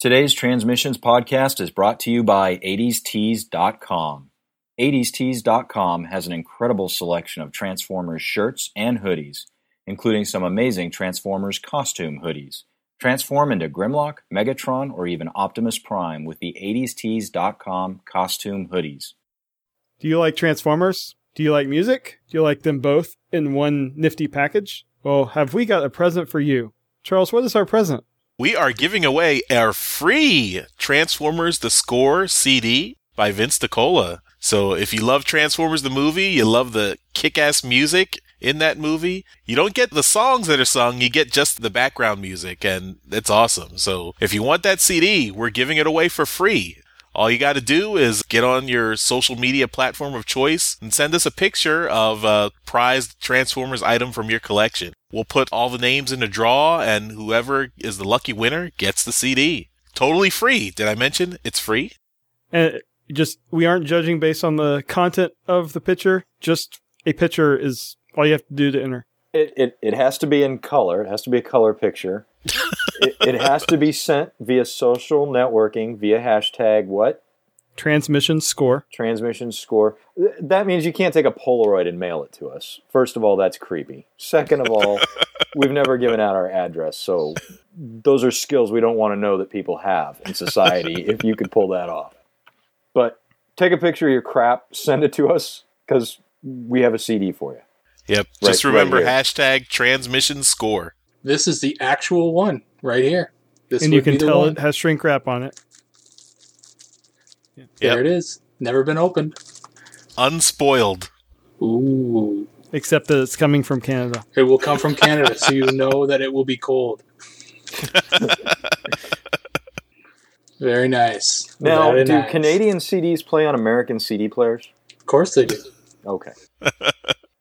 Today's Transmissions podcast is brought to you by 80stees.com. 80stees.com has an incredible selection of Transformers shirts and hoodies, including some amazing Transformers costume hoodies. Transform into Grimlock, Megatron, or even Optimus Prime with the 80stees.com costume hoodies. Do you like Transformers? Do you like music? Do you like them both in one nifty package? Well, have we got a present for you? Charles, what is our present? We are giving away our free Transformers The Score CD by Vince DiCola. So if you love Transformers the movie, you love the kick ass music in that movie, you don't get the songs that are sung, you get just the background music, and it's awesome. So if you want that CD, we're giving it away for free. All you got to do is get on your social media platform of choice and send us a picture of a prized Transformers item from your collection. We'll put all the names in a draw, and whoever is the lucky winner gets the CD. Totally free. Did I mention it's free? And just we aren't judging based on the content of the picture. Just a picture is all you have to do to enter. It, it, it has to be in color. It has to be a color picture. it, it has to be sent via social networking via hashtag what? Transmission score. Transmission score. That means you can't take a Polaroid and mail it to us. First of all, that's creepy. Second of all, we've never given out our address, so those are skills we don't want to know that people have in society if you could pull that off. But take a picture of your crap, send it to us because we have a CD for you. Yep. Right- Just remember right hashtag transmission score. This is the actual one right here. This and you can the tell one. it has shrink wrap on it. There it is. Never been opened. Unspoiled. Ooh. Except that it's coming from Canada. It will come from Canada, so you know that it will be cold. Very nice. Now, Very do nice. Canadian CDs play on American CD players? Of course they do. Okay.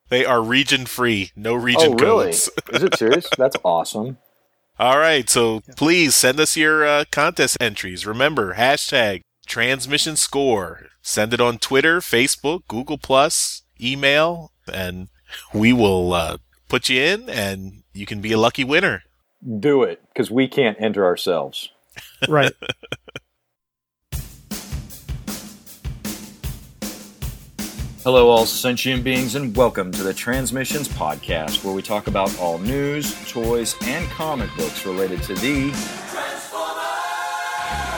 They are region free, no region oh, really? codes. Is it serious? That's awesome. All right, so please send us your uh, contest entries. Remember, hashtag transmission score. Send it on Twitter, Facebook, Google Plus, email, and we will uh, put you in, and you can be a lucky winner. Do it because we can't enter ourselves. Right. Hello, all sentient beings, and welcome to the Transmissions Podcast, where we talk about all news, toys, and comic books related to the. Transformers.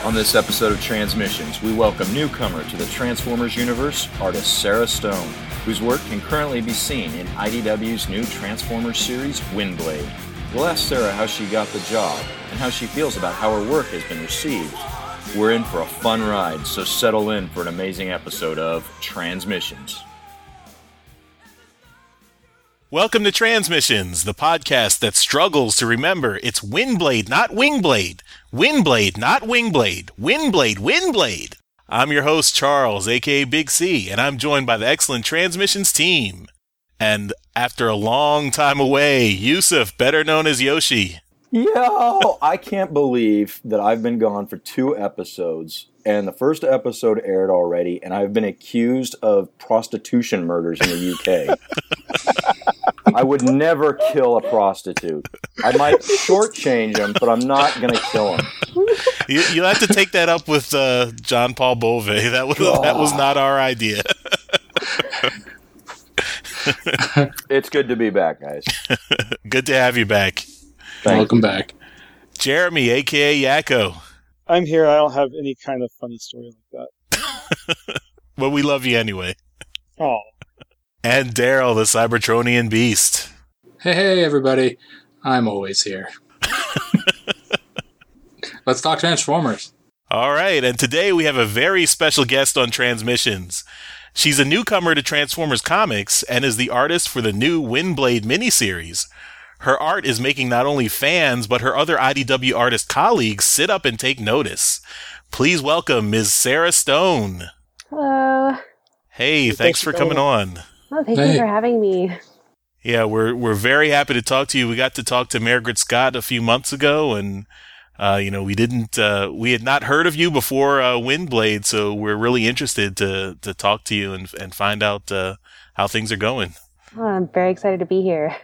On this episode of Transmissions, we welcome newcomer to the Transformers universe, artist Sarah Stone, whose work can currently be seen in IDW's new Transformers series, Windblade. We'll ask Sarah how she got the job and how she feels about how her work has been received. We're in for a fun ride, so settle in for an amazing episode of Transmissions. Welcome to Transmissions, the podcast that struggles to remember it's Windblade, not Wingblade. Windblade, not Wingblade. Windblade, Windblade. I'm your host, Charles, aka Big C, and I'm joined by the excellent Transmissions team. And after a long time away, Yusuf, better known as Yoshi. Yo, I can't believe that I've been gone for two episodes, and the first episode aired already, and I've been accused of prostitution murders in the UK. I would never kill a prostitute. I might shortchange them, but I'm not going to kill them. You, you'll have to take that up with uh, John Paul Bove. That was, that was not our idea. It's good to be back, guys. Good to have you back. Thank Welcome back. Jeremy, aka Yakko. I'm here. I don't have any kind of funny story like that. But we love you anyway. Oh. And Daryl, the Cybertronian beast. Hey, hey, everybody. I'm always here. Let's talk Transformers. All right, and today we have a very special guest on Transmissions. She's a newcomer to Transformers comics and is the artist for the new Windblade miniseries. Her art is making not only fans, but her other IDW artist colleagues sit up and take notice. Please welcome Ms. Sarah Stone. Hello. Hey, thanks for coming on. Oh, thank Hey. you for having me. Yeah, we're we're very happy to talk to you. We got to talk to Mairghread Scott a few months ago, and uh, you know we didn't uh, we had not heard of you before uh, Windblade, so we're really interested to to talk to you and and find out uh, how things are going. Oh, I'm very excited to be here.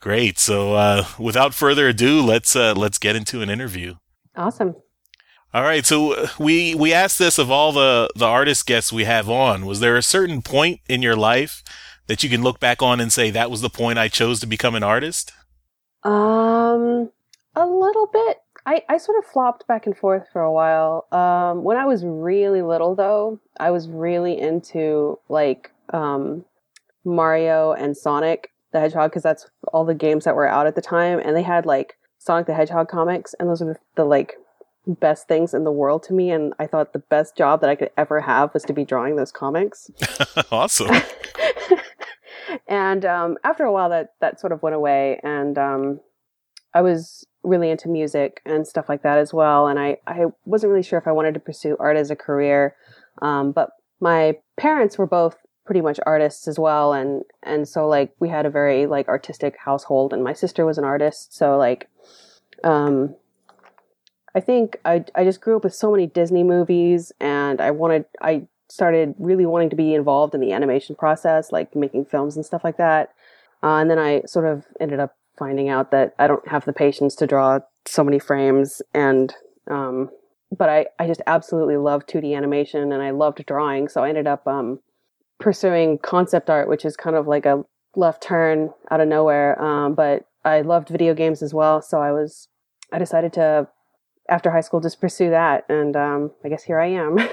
Great. So uh, without further ado, let's uh, let's get into an interview. Awesome. All right, so uh, we we asked this of all the the artist guests we have on. Was there a certain point in your life that you can look back on and say that was the point I chose to become an artist? Um, a little bit. I, I sort of flopped back and forth for a while. Um, when I was really little, though, I was really into like um, Mario and Sonic the Hedgehog because that's all the games that were out at the time, and they had like Sonic the Hedgehog comics, and those are the, the like best things in the world to me. And I thought the best job that I could ever have was to be drawing those comics. awesome. and um, after a while, that that sort of went away, and um, I was really into music and stuff like that as well. And I I wasn't really sure if I wanted to pursue art as a career, um, but my parents were both pretty much artists as well, and and so like we had a very like artistic household, and my sister was an artist, so like. Um, I think I, I just grew up with so many Disney movies and I wanted I started really wanting to be involved in the animation process, like making films and stuff like that. Uh, and then I sort of ended up finding out that I don't have the patience to draw so many frames. And, um, but I, I just absolutely love 2D animation and I loved drawing. So I ended up, um, pursuing concept art, which is kind of like a left turn out of nowhere. Um, but I loved video games as well. So I was, I decided to, after high school, just pursue that. And, um, I guess here I am.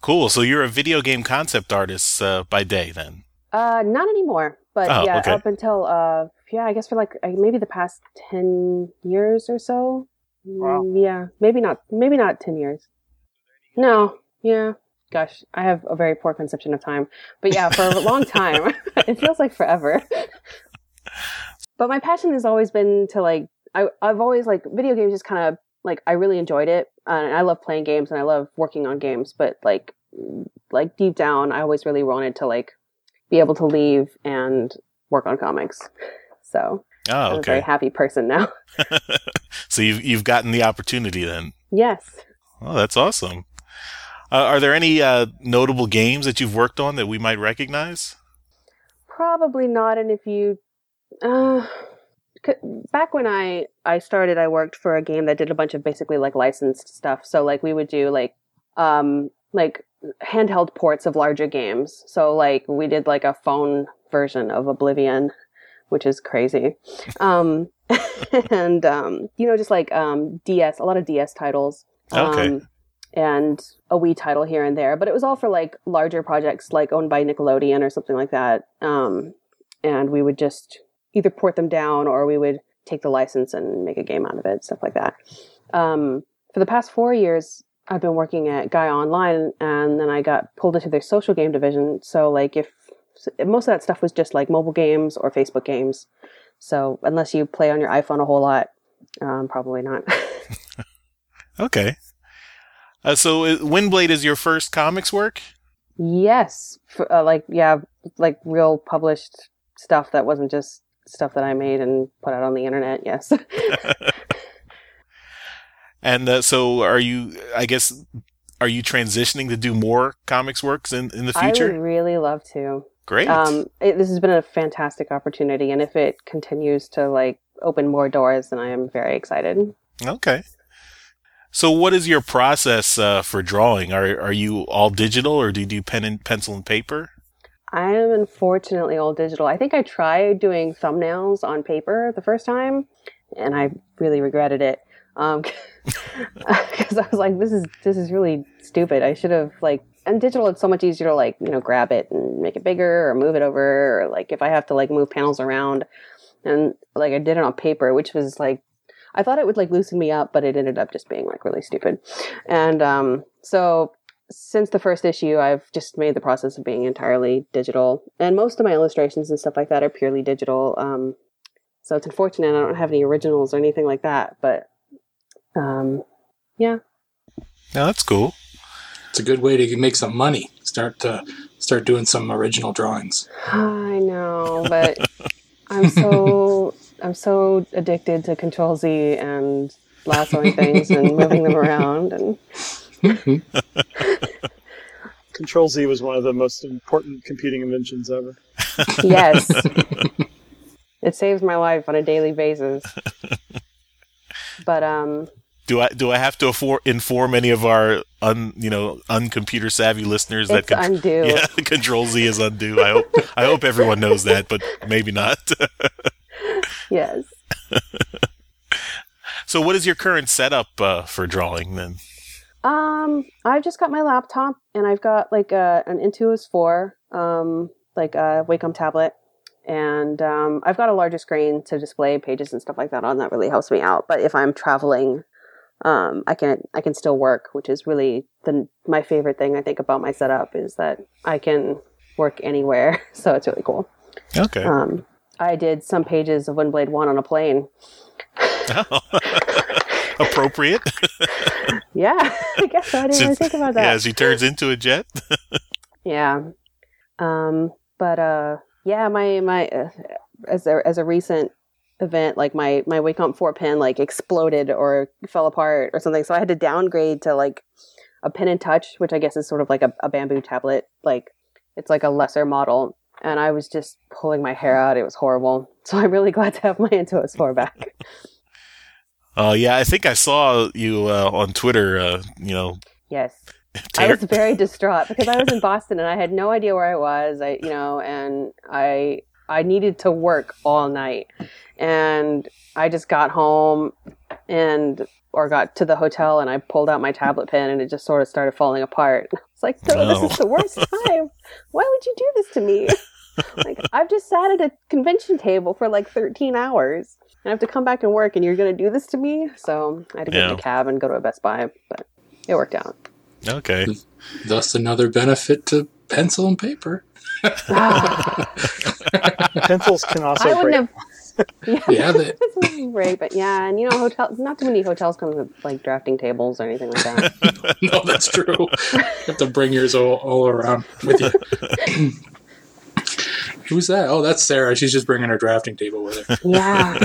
Cool. So you're a video game concept artist uh, by day then? Uh, not anymore. But Oh, yeah, okay. up until uh, yeah, I guess for like uh, maybe the past ten years or so. Wow. Mm, Yeah, maybe not. Maybe not ten years. No. Yeah. Gosh, I have a very poor conception of time. But yeah, for a long time, it feels like forever. but my passion has always been to like I I've always like video games. Just kind of like I really enjoyed it, uh, and I love playing games and I love working on games. But like like deep down, I always really wanted to like be able to leave and work on comics. So Oh, I'm a very happy person now. so you've you've gotten the opportunity then. yes. Oh, that's awesome. Uh, are there any uh, notable games that you've worked on that we might recognize? Probably not. And if you, uh, back when I I started, I worked for a game that did a bunch of basically like licensed stuff. So like we would do like um like handheld ports of larger games. So like we did like a phone version of Oblivion, which is crazy. Um, and um, you know, just like um DS, a lot of DS titles. Okay. Um, and a Wii title here and there, but it was all for like larger projects, like owned by Nickelodeon or something like that. Um, and we would just either port them down or we would take the license and make a game out of it, stuff like that. Um, for the past four years, I've been working at Gaia Online, and then I got pulled into their social game division. So, like, if most of that stuff was just like mobile games or Facebook games, so unless you play on your iPhone a whole lot, um, probably not. Okay. Uh, so uh, Windblade is your first comics work? Yes, f uh, like yeah, like real published stuff that wasn't just stuff that I made and put out on the internet. Yes. And uh, so are you, I guess, are you transitioning to do more comics works in, in the future? I would really love to. Great. Um, it, this has been a fantastic opportunity, and if it continues to like open more doors, then I am very excited. Okay. So, what is your process uh, for drawing? Are are you all digital, or do you do pen and pencil and paper? I am unfortunately all digital. I think I tried doing thumbnails on paper the first time, and I really regretted it. Um, because I was like, this is this is really stupid. I should have like, and digital it's so much easier to like you know grab it and make it bigger or move it over or like if I have to like move panels around, and like I did it on paper, which was like. I thought it would like loosen me up, but it ended up just being like really stupid. And um, so since the first issue, I've just made the process of being entirely digital, and most of my illustrations and stuff like that are purely digital. Um, so it's unfortunate I don't have any originals or anything like that, but um, yeah, No, that's cool. It's a good way to make some money. Start to start doing some original drawings. I know, but I'm so I'm so addicted to Control Z and lassoing things and moving them around, and Control Z was one of the most important computing inventions ever. yes, it saves my life on a daily basis. But um, Do I do I have to affor- inform any of our un you know uncomputer savvy listeners that It's undo. yeah Control Z is undo? I hope I hope everyone knows that, but maybe not. Yes. so, what is your current setup uh, for drawing then? Um, I've just got my laptop and I've got like a, an Intuos 4, um, like a Wacom tablet. And um, I've got a larger screen to display pages and stuff like that on. That really helps me out. But if I'm traveling, um, I can I can still work, which is really the my favorite thing I think about my setup is that I can work anywhere. So it's really cool. Okay. Um, I did some pages of Windblade One on a plane. Appropriate. Yeah, I guess so. I didn't Since- think about that. Yeah, as he turns into a jet. Yeah. Um, but uh, yeah, my my uh, as a as a recent event, like my my Wacom four pin like exploded or fell apart or something, so I had to downgrade to like a Pen and Touch, which I guess is sort of like a, a bamboo tablet. Like it's like a lesser model, and I was just pulling my hair out. It was horrible. So I'm really glad to have my Intuos four back. Uh, yeah, I think I saw you uh, on Twitter. Uh, you know, yes. I was very distraught because I was in Boston and I had no idea where I was. I, you know, and I I needed to work all night, and I just got home and or got to the hotel and I pulled out my tablet pen and it just sort of started falling apart. It's like, no, No. this is the worst time. Why would you do this to me? Like I've just sat at a convention table for like 13 hours. and I have to come back and work, and you're going to do this to me. So I had to get in a cab and go to a Best Buy, but it worked out. okay. Thus, another benefit to pencil and paper. Pencils can also I break. wouldn't have. Yeah, Yeah, they- this would be great, but yeah, and you know, hotel. Not too many hotels come with like drafting tables or anything like that. no, that's true. You have to bring yours all, all around with you. Who's that? Oh, that's Sarah. She's just bringing her drafting table with her. yeah,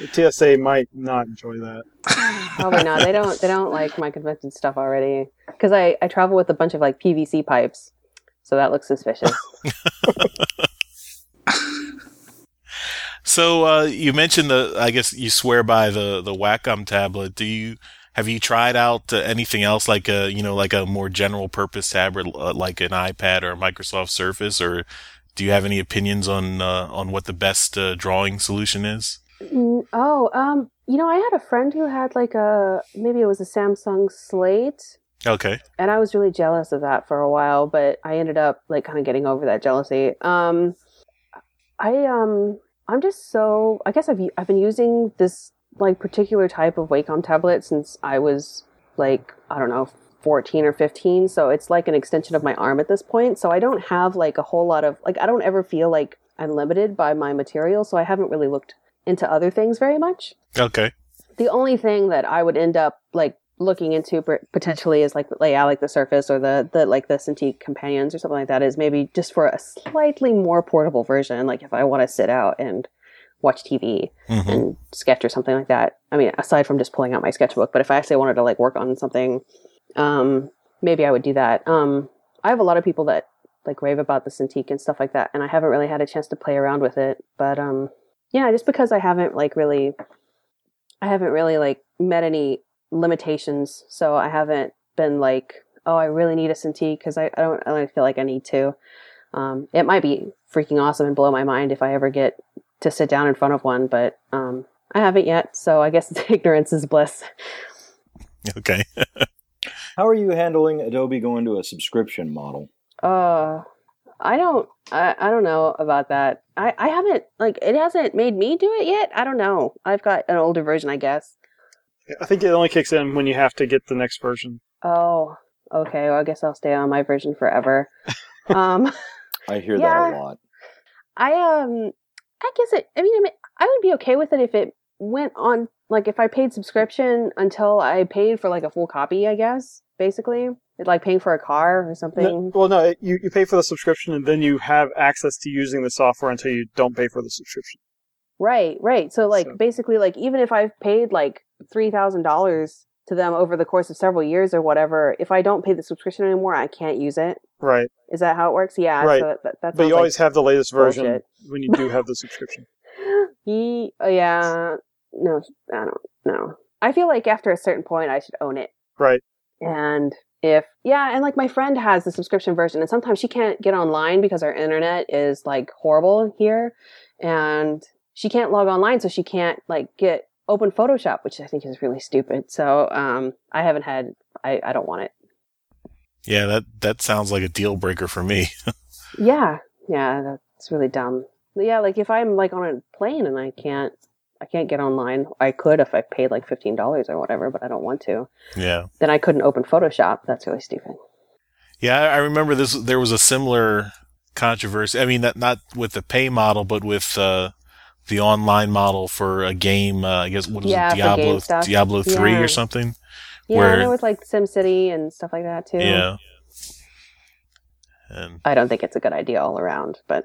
The TSA might not enjoy that. probably not. They don't. They don't like my convention stuff already because I I travel with a bunch of like PVC pipes, so that looks suspicious. So uh, you mentioned the. I guess you swear by the the Wacom tablet. Do you have you tried out uh, anything else like a you know like a more general purpose tablet uh, like an iPad or a Microsoft Surface, or do you have any opinions on uh, on what the best uh, drawing solution is? Oh, um, you know, I had a friend who had like a maybe it was a Samsung Slate, Okay. and I was really jealous of that for a while, but I ended up like kind of getting over that jealousy. Um, I um, I'm just so I guess I've I've been using this like particular type of Wacom tablet since I was like I don't know 14 or 15, so it's like an extension of my arm at this point. So I don't have like a whole lot of like I don't ever feel like I'm limited by my material, so I haven't really looked into other things very much Okay. the only thing that I would end up like looking into potentially is like yeah, like the Surface or the the like the Cintiq companions or something like that is maybe just for a slightly more portable version. Like if I want to sit out and watch TV hmm and sketch or something like that. I mean, aside from just pulling out my sketchbook, but if I actually wanted to like work on something, um, maybe I would do that. Um, I have a lot of people that like rave about the Cintiq and stuff like that, and I haven't really had a chance to play around with it. But um, yeah, just because I haven't like really, I haven't really like met any limitations, so I haven't been like, oh, I really need a Cintiq because I, I don't, I don't feel like I need to. Um, it might be freaking awesome and blow my mind if I ever get to sit down in front of one, but um, I haven't yet, so I guess ignorance is bliss. Okay. How are you handling Adobe going to a subscription model? Uh, I don't, I, I don't know about that. I, I haven't like it hasn't made me do it yet. I don't know. I've got an older version, I guess. I think it only kicks in when you have to get the next version. Oh, okay. Well, I guess I'll stay on my version forever. um, I hear Yeah. that a lot. I um, I guess it. I mean, I mean, I would be okay with it if it went on like if I paid subscription until I paid for like a full copy. I guess basically, It's like paying for a car or something. No, well, no, it- you, you pay for the subscription and then you have access to using the software until you don't pay for the subscription. Right, right. So like So- basically like even if I've paid like three thousand dollars to them over the course of several years or whatever, if I don't pay the subscription anymore, I can't use it. Right. Is that how it works? Yeah. Right. So that, that, But you always have the latest version bullshit. when you do have the subscription. like, Ye- oh, yeah. No, I don't. no. I feel like after a certain point, I should own it. Right. And if yeah, and like my friend has the subscription version, and sometimes she can't get online because our internet is like horrible here, and she can't log online, so she can't like get open Photoshop, which I think is really stupid. So um, I haven't had. I I don't want it. Yeah, that that sounds like a deal breaker for me. Yeah, yeah, that's really dumb. Yeah, like if I'm like on a plane and I can't I can't get online. I could if I paid like fifteen dollars or whatever, but I don't want to. yeah. Then I couldn't open Photoshop. That's really stupid. Yeah, I remember this. There was a similar controversy. I mean, not not with the pay model, but with uh, the online model for a game. Uh, I guess what is Yeah, it, Diablo. Diablo three Yeah. or something. Yeah, Where- and there was like SimCity and stuff like that too. Yeah. And I don't think it's a good idea all around, but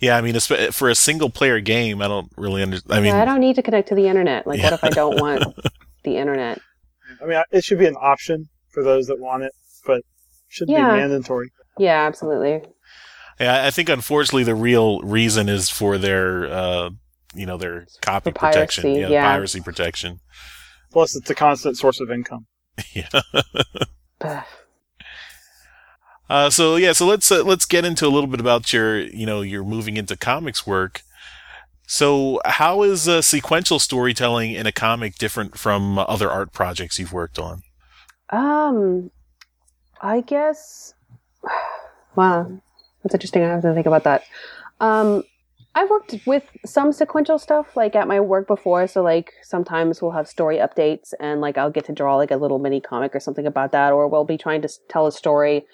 yeah, I mean, for a single player game, I don't really understand. I mean, yeah, I don't need to connect to the internet. Like, Yeah. what if I don't want the internet? I mean, it should be an option for those that want it, but it shouldn't Yeah. be mandatory. Yeah, absolutely. yeah, I think unfortunately the real reason is for their, uh, you know, their copy For protection. yeah, yeah. piracy protection. Plus, it's a constant source of income. yeah. Uh, so yeah, so let's uh, let's get into a little bit about your you know your moving into comics work. So how is uh, sequential storytelling in a comic different from other art projects you've worked on? Um, I guess. Wow, that's interesting. I have to think about that. Um, I've worked with some sequential stuff, like at my work before. So, like sometimes we'll have story updates, and like I'll get to draw like a little mini comic or something about that, or we'll be trying to tell a story,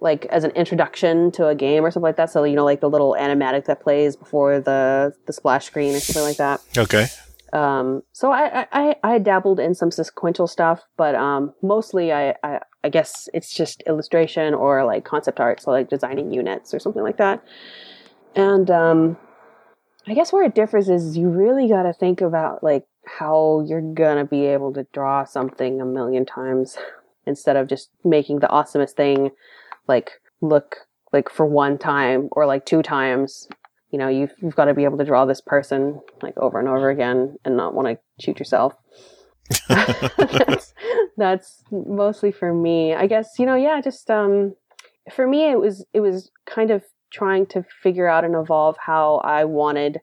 like as an introduction to a game or something like that. So you know, like the little animatic that plays before the the splash screen or something like that. Okay. Um, so I, I, I dabbled in some sequential stuff, but um, mostly I, I, I guess it's just illustration or like concept art, so like designing units or something like that. And um, I guess where it differs is you really got to think about like how you're gonna be able to draw something a million times instead of just making the awesomest thing like look like for one time or like two times. You know you've, you've got to be able to draw this person like over and over again and not want to shoot yourself. That's, that's mostly for me. I guess you know yeah just um for me it was it was kind of trying to figure out and evolve how i wanted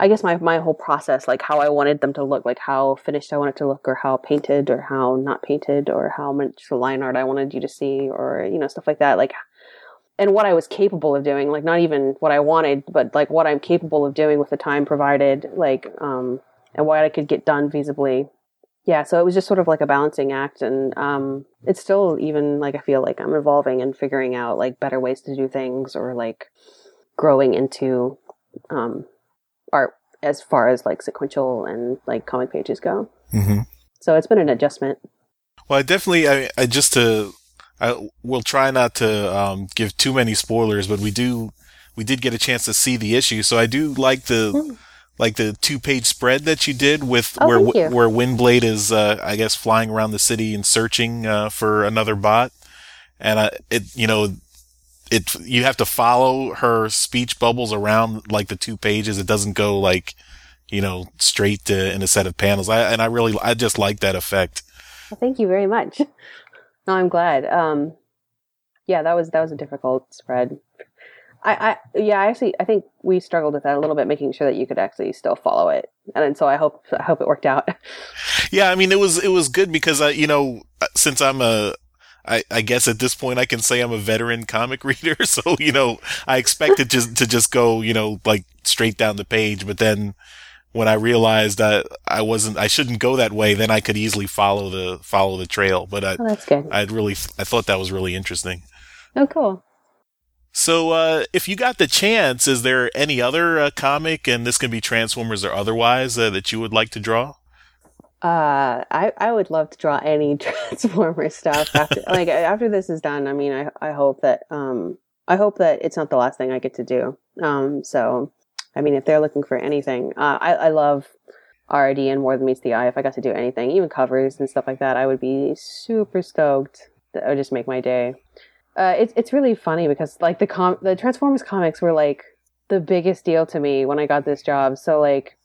i guess my my whole process like how i wanted them to look like how finished i wanted to look or how painted or how not painted or how much line art i wanted you to see or you know stuff like that like and what I was capable of doing, like not even what I wanted, but like what I'm capable of doing with the time provided, like um and what I could get done feasibly. Yeah, so it was just sort of like a balancing act and um it's still even like I feel like I'm evolving and figuring out like better ways to do things or like growing into um art as far as like sequential and like comic pages go. Mm-hmm. So it's been an adjustment. Well, I definitely, I, I just to, I will try not to um, give too many spoilers, but we do, we did get a chance to see the issue, so I do like the, Mm. Like the two page spread that you did with Oh, where where Windblade is, uh, I guess, flying around the city and searching uh, for another bot, and uh, it, you know. It you have to follow her speech bubbles around like the two pages. It doesn't go like, you know, straight to in a set of panels. I and I really I just like that effect. Well, thank you very much. No, I'm glad. Um, yeah, that was that was a difficult spread. I, I yeah, I actually I think we struggled with that a little bit, making sure that you could actually still follow it, and so I hope I hope it worked out. Yeah, I mean it was it was good because I you know uh, since I'm a I, I guess at this point I can say I'm a veteran comic reader, so you know I expected just to just go you know like straight down the page, but then when I realized that I wasn't I shouldn't go that way, then I could easily follow the follow the trail. But I Oh, that's good. I'd really I thought that was really interesting. Oh, cool. So uh, if you got the chance, is there any other uh, comic, and this can be Transformers or otherwise, uh, that you would like to draw? Uh, I I would love to draw any Transformer stuff after like after this is done. I mean, I I hope that um I hope that it's not the last thing I get to do. Um, so I mean, if they're looking for anything, uh, I I love RID and More Than Meets the Eye. If I got to do anything, even covers and stuff like that, I would be super stoked. That would just make my day. Uh, it's it's really funny because like the com the Transformers comics were like the biggest deal to me when I got this job. So like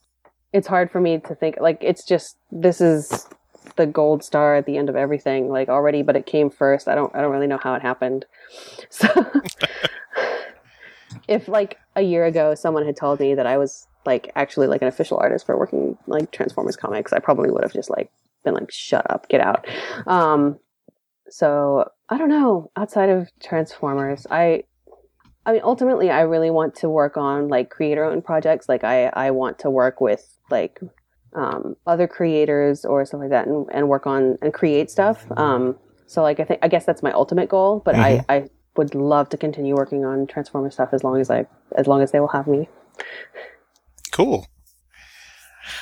it's hard for me to think like it's just this is the gold star at the end of everything like already but it came first. I don't i don't really know how it happened. So if like a year ago someone had told me that i was like actually like an official artist for working like transformers comics i probably would have just like been like shut up get out. Um so i don't know outside of transformers i i mean ultimately i really want to work on like creator owned projects like i i want to work with like um, other creators or stuff like that and, and work on and create stuff. Um, so like I think I guess that's my ultimate goal, but Mhm. I, I would love to continue working on Transformer stuff as long as I as long as they will have me. Cool.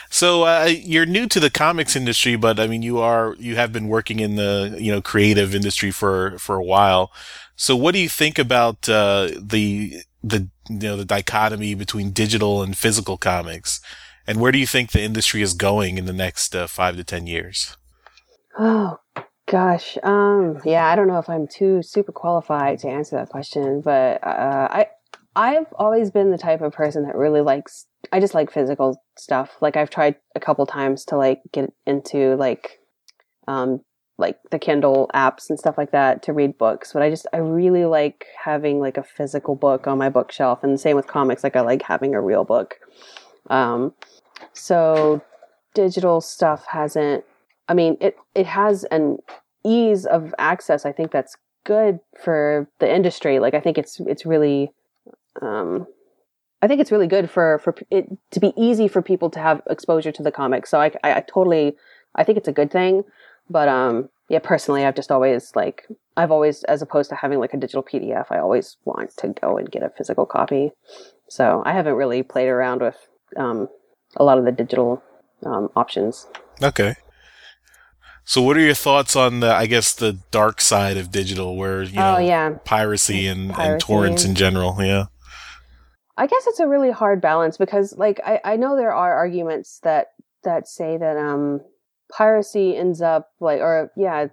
So uh, you're new to the comics industry, but I mean you are you have been working in the you know creative industry for for a while. So what do you think about uh, the the you know the dichotomy between digital and physical comics, and where do you think the industry is going in the next uh, five to ten years? Oh gosh, um, yeah, I don't know if I'm too super qualified to answer that question, but uh, I I've always been the type of person that really likes. I just like physical stuff. Like I've tried a couple times to like get into like um like the Kindle apps and stuff like that to read books, but I just I really like having like a physical book on my bookshelf, and the same with comics. Like I like having a real book. Um, so digital stuff hasn't I mean, it it has an ease of access. I think that's good for the industry. Like, I think it's it's really, um, I think it's really good for for it to be easy for people to have exposure to the comics. So I, I, I totally, I think it's a good thing. But um, yeah, personally, I've just always like I've always, as opposed to having like a digital PDF, I always want to go and get a physical copy. So I haven't really played around with um, a lot of the digital um, options. Okay. So what are your thoughts on the I guess the dark side of digital, where you know oh yeah, piracy and, and torrents in general? Yeah. I guess it's a really hard balance because like I, I know there are arguments that that say that um piracy ends up like or yeah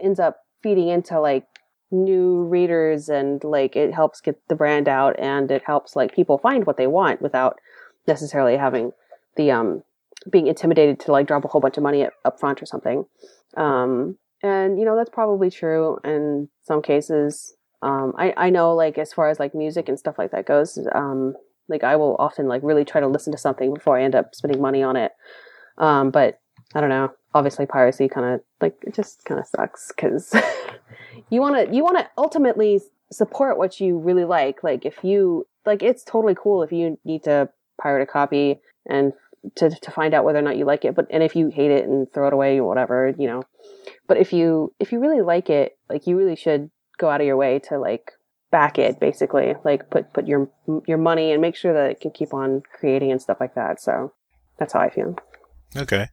ends up feeding into like new readers and like it helps get the brand out and it helps like people find what they want without necessarily having the um being intimidated to like drop a whole bunch of money up, front or something. Um and you know that's probably true in some cases um I, I know like as far as like music and stuff like that goes um like i will often like really try to listen to something before i end up spending money on it. Um but i don't know. Obviously piracy kind of like it just kind of sucks because you want to you want to ultimately support what you really like. Like if you like it's totally cool if you need to pirate a copy and to to find out whether or not you like it but and if you hate it and throw it away or whatever you know. But if you if you really like it like you really should go out of your way to like back it basically like put put your your money and make sure that it can keep on creating and stuff like that so that's how i feel Okay.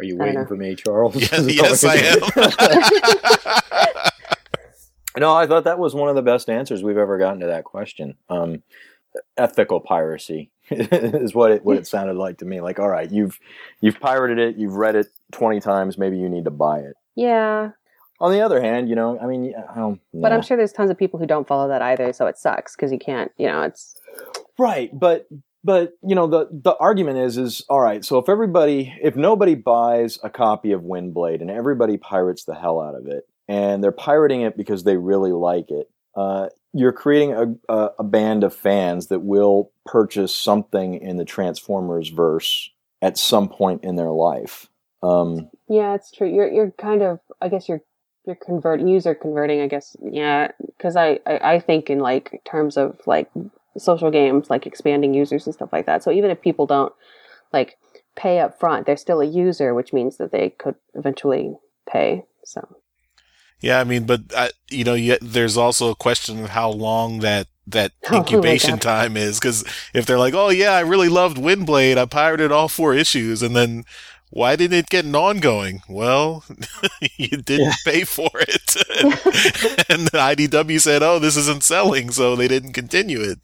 Are you waiting for me, Charles? Yeah, yes, I am. no, I thought that was one of the best answers we've ever gotten to that question. Um, ethical piracy is what it what it sounded like to me. Like, all right, you've you've pirated it, you've read it twenty times, maybe you need to buy it. yeah On the other hand, you know, I mean, I don't. but i'm sure there's tons of people who don't follow that either so it sucks because you can't you know it's Right, but but you know the the argument is is all right. So if everybody, if nobody buys a copy of Windblade and everybody pirates the hell out of it, and they're pirating it because they really like it, uh, you're creating a, a a band of fans that will purchase something in the Transformers verse at some point in their life. Um, Yeah, it's true. You're you're kind of I guess you're you're convert user converting. I guess yeah, because I, I I think in like terms of like social games, like expanding users and stuff like that. So even if people don't like pay up front, they're still a user, which means that they could eventually pay. So Yeah, I mean, but uh, you know, yet there's also a question of how long that that Oh, incubation God. time is. Because if they're like, "Oh yeah, I really loved Windblade, I pirated all four issues," and then why didn't it get an ongoing? Well, you didn't Yeah. pay for it, and the IDW said, "Oh, this isn't selling," so they didn't continue it.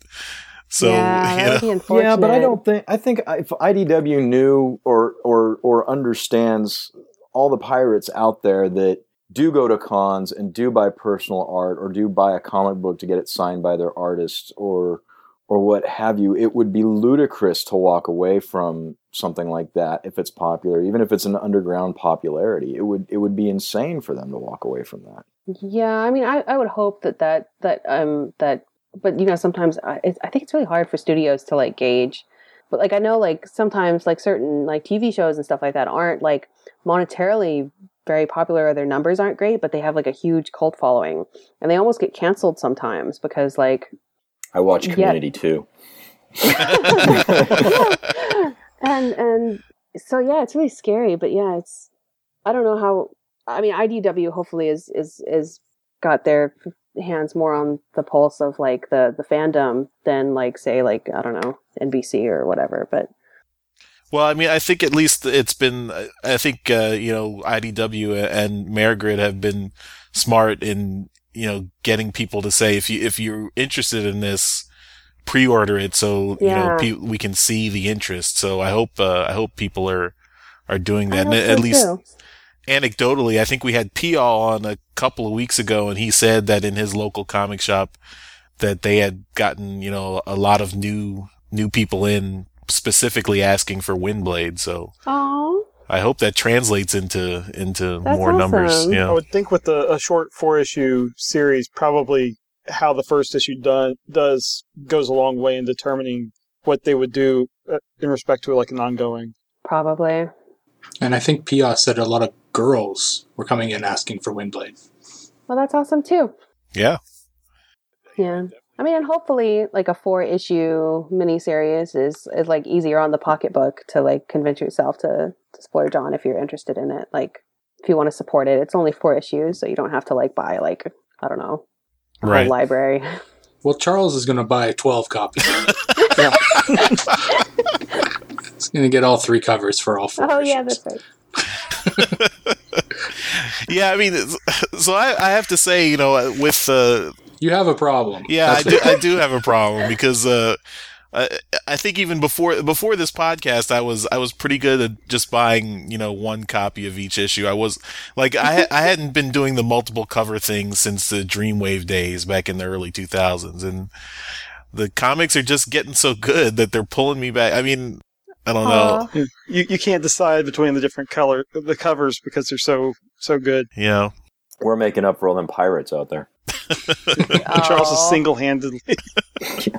So yeah, you know, would be unfortunate. Yeah, but I don't think I think if IDW knew or or or understands all the pirates out there that do go to cons and do buy personal art or do buy a comic book to get it signed by their artist or or what have you, it would be ludicrous to walk away from something like that if it's popular, even if it's an underground popularity. It would it would be insane for them to walk away from that. Yeah, I mean, I, I would hope that that that um that, but you know, sometimes I, I think it's really hard for studios to like gauge. But like I know, like sometimes like certain like TV shows and stuff like that aren't like monetarily very popular or their numbers aren't great, but they have like a huge cult following, and they almost get canceled sometimes because like I watch Yeah. Community too. and and so yeah, it's really scary. But yeah, it's I don't know how. I mean, IDW hopefully is is is got their hands more on the pulse of like the the fandom than like say like I don't know NBC or whatever. But Well, I mean, I think at least it's been. I think uh, you know IDW and Mairghread have been smart in you know getting people to say if you if you're interested in this, pre-order it so you know pe- we can see the interest. So I hope uh, I hope people are are doing that. And at least too. anecdotally, I think we had Pial on a couple of weeks ago, and he said that in his local comic shop that they had gotten you know a lot of new new people in specifically asking for Windblade. So Aw. I hope that translates into into That's more numbers. Yeah. I would think with a, a short four issue series, probably how the first issue done does goes a long way in determining what they would do uh, in respect to like an ongoing. probably. And I think Pia said a lot of girls were coming in asking for Windblade. Well, that's awesome too. Yeah. Yeah. I mean, and hopefully, like a four issue miniseries is is like easier on the pocketbook to like convince yourself to, to splurge on if you're interested in it. Like, if you want to support it, it's only four issues, so you don't have to like buy like I don't know a Right. whole library. Well, Charles is going to buy 12 copies. Yeah. He's going to get all three covers for all four oh issues. yeah, that's right. Yeah. I mean, so I, I have to say, you know, with uh, You have a problem. Yeah, I do. I do have a problem because uh, I, I think even before before this podcast, I was I was pretty good at just buying you know one copy of each issue. I was like I I hadn't been doing the multiple cover thing since the Dreamwave days back in the early two thousands, and the comics are just getting so good that they're pulling me back. I mean, I don't know. You you can't decide between the different color the covers because they're so so good. Yeah, We're making up for all them pirates out there. Charles is single handedly.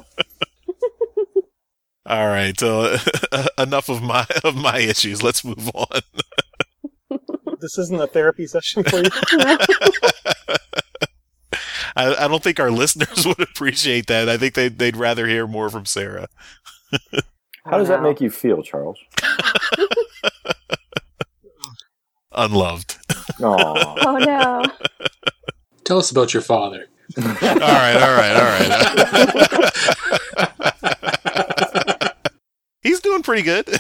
all right. Uh, so enough of my of my issues. Let's move on. this isn't a therapy session for you. I, I don't think our listeners would appreciate that. I think they'd, they'd rather hear more from Sarah. How does that make you feel, Charles? Unloved. Aw. Oh no. Tell us about your father. all right, all right, all right. He's doing pretty good.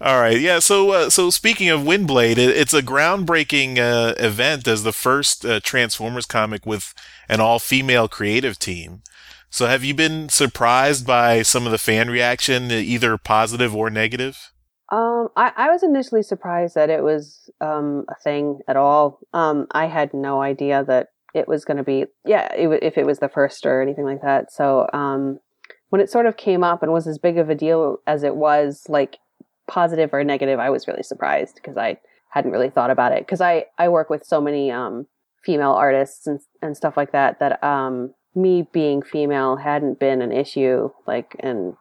all right, yeah. So, uh, so speaking of Windblade, it, it's a groundbreaking uh, event as the first uh, Transformers comic with an all-female creative team. So, have you been surprised by some of the fan reaction, either positive or negative? Um, I, I was initially surprised that it was um, a thing at all. Um, I had no idea that it was going to be, yeah, it, wa- if it was the first or anything like that. So um, when it sort of came up and was as big of a deal as it was, like positive or negative, I was really surprised because I hadn't really thought about it. Because I, I work with so many um, female artists and, and stuff like that, that um, me being female hadn't been an issue, like, and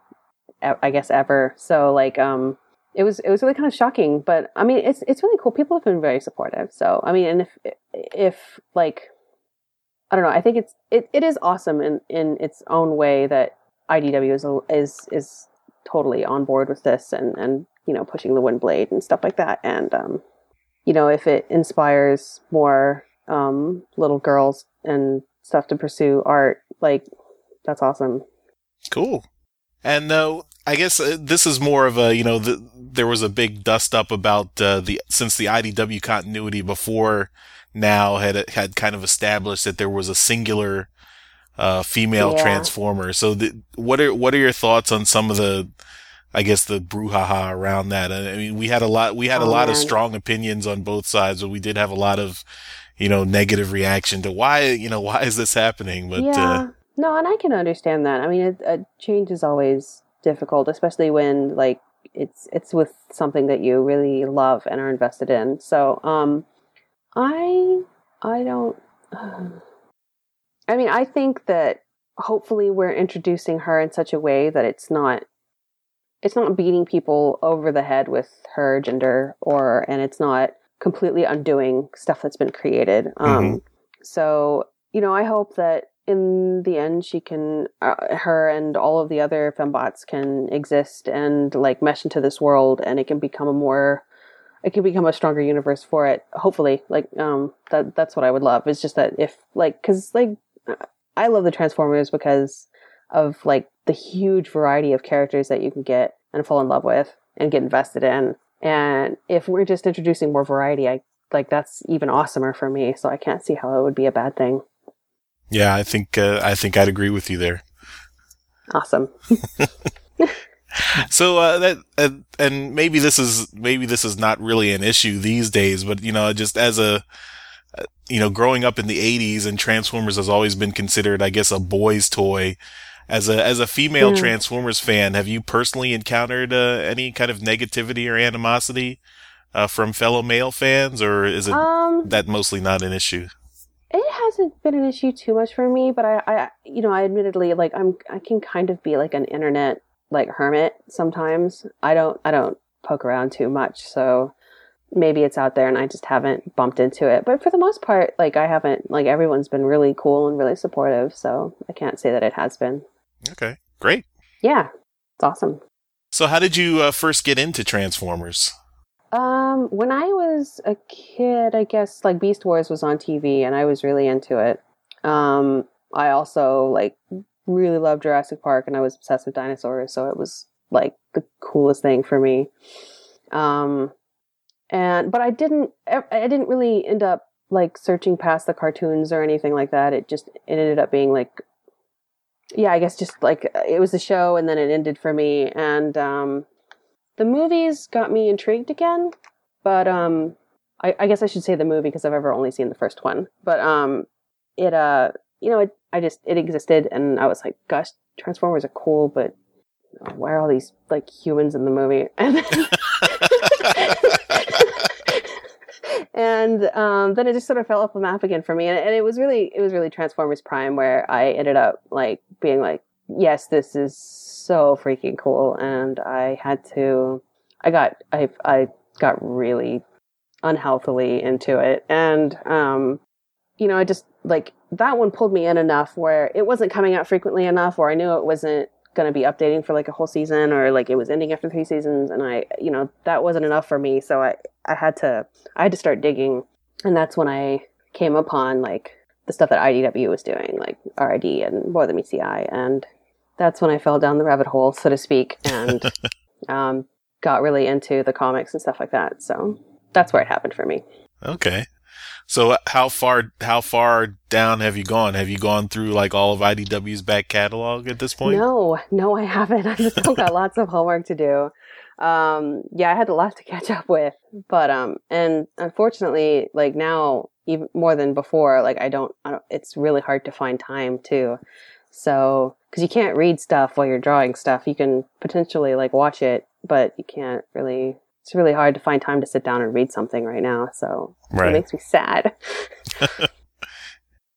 I guess ever. So, like, um, it was it was really kind of shocking but i mean it's it's really cool. People have been very supportive. So i mean and if if like i don't know i think it's it, it is awesome in in its own way that idw is is is totally on board with this and and you know pushing the Windblade and stuff like that. And um you know if it inspires more um little girls and stuff to pursue art like that's awesome. Cool. And uh, I guess uh, this is more of a you know the, there was a big dust up about uh, the since the IDW continuity before now had had kind of established that there was a singular uh, female Yeah. transformer. So the, what are what are your thoughts on some of the I guess the brouhaha around that? I mean, we had a lot we had a Oh, lot of strong opinions on both sides, but we did have a lot of you know, negative reaction to why, you know, why is this happening? But, yeah. uh, no, and I can understand that. I mean, it, a change is always difficult, especially when like it's it's with something that you really love and are invested in. So, um, I I don't. I mean, I think that hopefully we're introducing her in such a way that it's not it's not beating people over the head with her gender or and it's not completely undoing stuff that's been created um so you know i hope that in the end she can uh, her and all of the other fembots can exist and like mesh into this world and it can become a more it can become a stronger universe for it hopefully. Like um that that's what i would love. It's just that if like because like i love the transformers because of like the huge variety of characters that you can get and fall in love with and get invested in. And if we're just introducing more variety i like that's even awesomer for me. So i can't see how it would be a bad thing yeah, I think, uh, I think I'd agree with you there. awesome So uh, that uh, and maybe this is maybe this is not really an issue these days, but you know, just as a uh, you know, growing up in the '80s and Transformers has always been considered, I guess, a boy's toy. As a as a female Yeah. Transformers fan, have you personally encountered uh, any kind of negativity or animosity uh, from fellow male fans, or is it um that mostly not an issue? Hasn't been an issue too much for me but i i you know i admittedly like i'm i can kind of be like an internet like hermit sometimes i don't i don't poke around too much so maybe it's out there and i just haven't bumped into it but for the most part like i haven't like everyone's been really cool and really supportive so i can't say that it has been Okay, great. yeah it's awesome So, how did you uh, first get into Transformers? Um, when I was a kid, I guess like Beast Wars was on TV and I was really into it. Um, I also like really loved Jurassic Park and I was obsessed with dinosaurs, so it was like the coolest thing for me. Um, and but I didn't I didn't really end up like searching past the cartoons or anything like that. It just it ended up being like yeah, I guess just like it was the show and then it ended for me and um the movies got me intrigued again, but um, I, I guess I should say the movie because I've ever only seen the first one. But um, it uh, you know, it I just it existed, and I was like, gosh, Transformers are cool, but why are all these like humans in the movie? And then, and um, then it just sort of fell off the map again for me, and, and it was really it was really Transformers Prime where I ended up like being like, yes, this is so freaking cool, and I had to, I got I I got really unhealthily into it, and um, you know, I just like that one pulled me in enough where it wasn't coming out frequently enough, or I knew it wasn't going to be updating for like a whole season or like it was ending after three seasons. And i you know that wasn't enough for me. So i i had to i had to start digging. And that's when i came upon like the stuff that idw was doing like RID and more than meets the eye and that's when i fell down the rabbit hole so to speak and um, got really into the comics and stuff like that so that's where it happened for me Okay. So how far how far down have you gone? Have you gone through like all of IDW's back catalog at this point? No, no, I haven't. I've still got lots of homework to do. Um, yeah, I had a lot to catch up with, but um, and unfortunately, like now, even more than before, like I don't, I don't it's really hard to find time too. So, because you can't read stuff while you're drawing stuff, you can potentially like watch it, but you can't really. It's really hard to find time to sit down and read something right now. So Right. it makes me sad.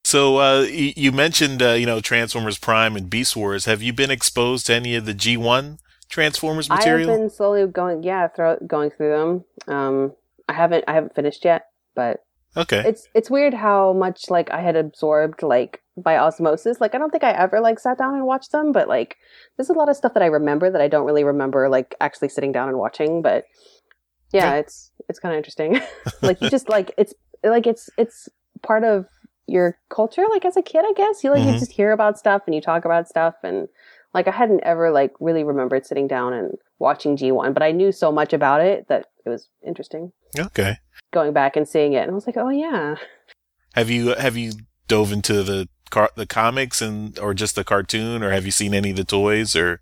So uh, you mentioned uh, you know Transformers Prime and Beast Wars. Have you been exposed to any of the G1 Transformers material? I've been slowly going, yeah, throw, going through them. Um, I haven't, I haven't finished yet, but okay. it's it's weird how much like I had absorbed like by osmosis. Like I don't think I ever like sat down and watched them, but like there's a lot of stuff that I remember that I don't really remember like actually sitting down and watching. But yeah, Okay. it's it's kind of interesting. like you just like it's like it's it's part of your culture. Like as a kid, I guess you like Mhm. you just hear about stuff and you talk about stuff and like I hadn't ever like really remembered sitting down and watching G1, but I knew so much about it that it was interesting Okay. going back and seeing it. And I was like, oh yeah. Have you have you dove into the car- the comics and or just the cartoon, or have you seen any of the toys, or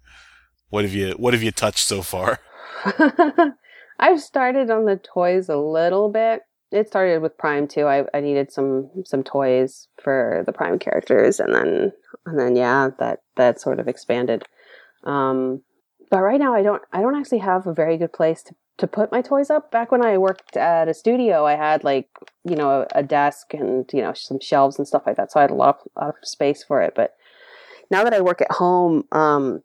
what have you what have you touched so far? I've started on the toys a little bit. It started with Prime too. I, I needed some some toys for the Prime characters, and then and then yeah, that that sort of expanded. Um, but right now, I don't I don't actually have a very good place to to put my toys up. Back when I worked at a studio, I had like you know a, a desk and you know some shelves and stuff like that, so I had a lot of, lot of space for it. But now that I work at home, um,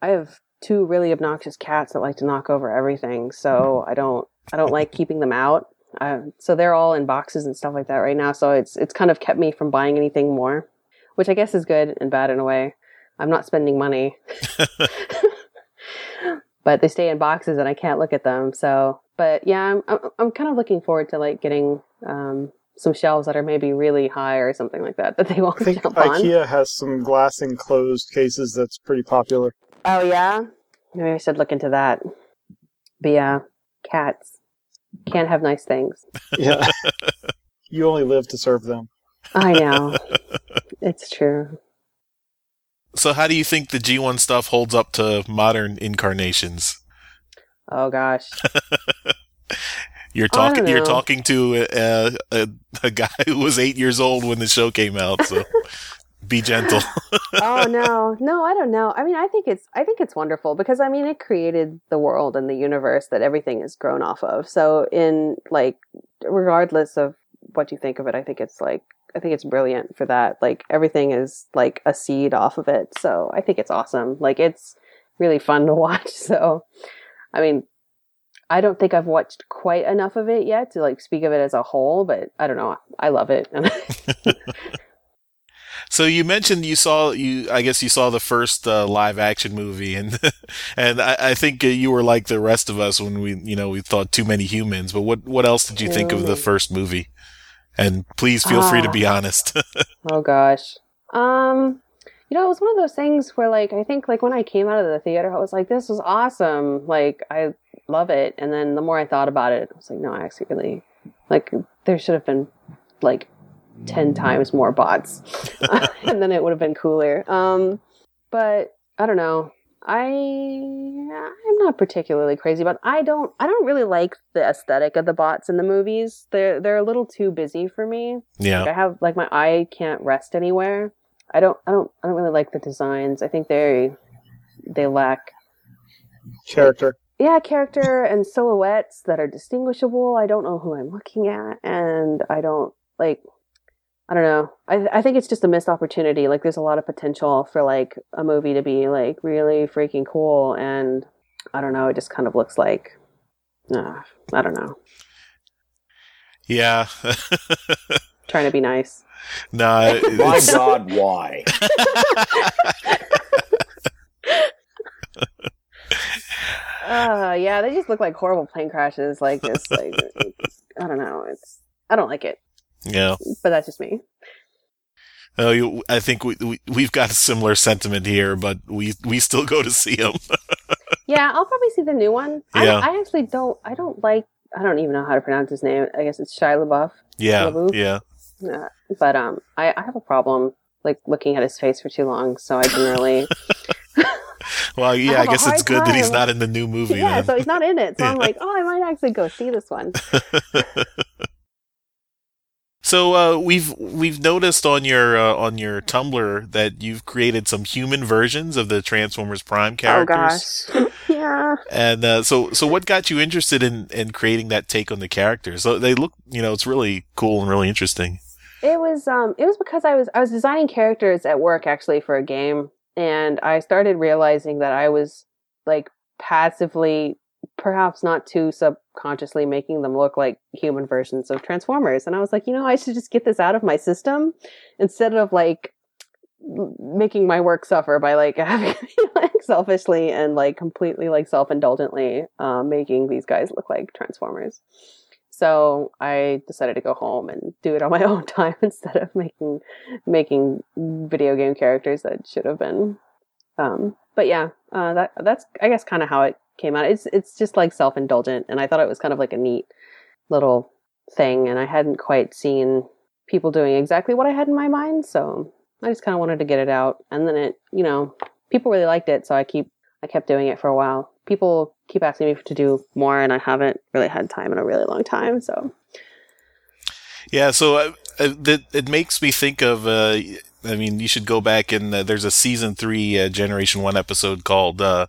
I have two really obnoxious cats that like to knock over everything. So I don't I don't like keeping them out. Uh, so they're all in boxes and stuff like that right now. So it's it's kind of kept me from buying anything more, which I guess is good and bad in a way. I'm not spending money, but they stay in boxes and I can't look at them. So, but yeah, I'm I'm, I'm kind of looking forward to like getting um, some shelves that are maybe really high or something like that that they won't I think jump on. IKEA has some glass enclosed cases that's pretty popular. Oh yeah, maybe I should look into that. But yeah, cats can't have nice things. Yeah. you only live to serve them. I know. it's true. So, how do you think the G1 stuff holds up to modern incarnations? Oh gosh. You're I don't talking. You're talking to a, a, a guy who was eight years old when the show came out. So, be gentle. oh no, no, I don't know. I mean, I think it's I think it's wonderful because I mean, it created the world and the universe that everything is grown off of. So, in like, regardless of what you think of it, I think it's like I think it's brilliant for that. Like everything is like a seed off of it. So I think it's awesome. Like it's really fun to watch. So, I mean, I don't think I've watched quite enough of it yet to like speak of it as a whole, but I don't know. I love it. So you mentioned you saw you. I guess you saw the first uh, live action movie, and and I, I think uh, you were like the rest of us when we you know we thought too many humans. But what what else did you think of the first movie? And please feel free to Ah. be honest. Oh gosh. Um you know, it was one of those things where like I think like when I came out of the theater I was like this was awesome. Like I love it. And then the more I thought about it, I was like no, I actually really like there should have been like 10 times more bots. and then it would have been cooler. Um but I don't know. I I'm not particularly crazy about I don't I don't really like the aesthetic of the bots in the movies. They're they're a little too busy for me. yeah, Like I have like my eye can't rest anywhere. I don't I don't I don't really like the designs. I think they they lack Character. yeah, character and silhouettes that are distinguishable. I don't know who I'm looking at and I don't like I don't know. I I think it's just a missed opportunity. Like there's a lot of potential for like a movie to be like really freaking cool and I don't know, it just kind of looks like uh, I don't know. yeah. Trying to be nice. no, My God, why? Uh, yeah, they just look like horrible plane crashes. Like this like I don't know. It's I don't like it, yeah. but that's just me. Oh, you, I think we, we we've got a similar sentiment here, but we we still go to see them. Yeah, I'll probably see the new one. I, Yeah. I actually don't. I don't like. I don't even know how to pronounce his name. I guess it's Shia LaBeouf. yeah, LaBeouf? yeah. Uh, but um, I, I have a problem like looking at his face for too long, so I generally. Well, yeah. I, a guess it's good that he's not in the new movie. yeah, then. so he's not in it. So I'm like, oh, I might actually go see this one. So uh, we've we've noticed on your uh, on your Tumblr that you've created some human versions of the Transformers Prime characters. Oh gosh. yeah. And uh, so so what got you interested in in creating that take on the characters? So they look, you know, it's really cool and really interesting. It was um it was because I was I was designing characters at work actually for a game and I started realizing that I was like passively perhaps not too subconsciously making them look like human versions of Transformers and I was like, you know, I should just get this out of my system instead of like making my work suffer by like having like selfishly and like completely like self-indulgently um, making these guys look like Transformers. So I decided to go home and do it on my own time instead of making making video game characters that should have been. Um, but yeah, uh, that that's I guess kind of how it came out. It's it's just like self indulgent, and I thought it was kind of like a neat little thing, and I hadn't quite seen people doing exactly what I had in my mind, so I just kind of wanted to get it out, and then it, you know, people really liked it, so I keep I kept doing it for a while. People keep asking me to do more, and I haven't really had time in a really long time. So, Yeah, so uh, uh, that it makes me think of. Uh, I mean, you should go back and uh, there's a season three uh, Generation One episode called uh,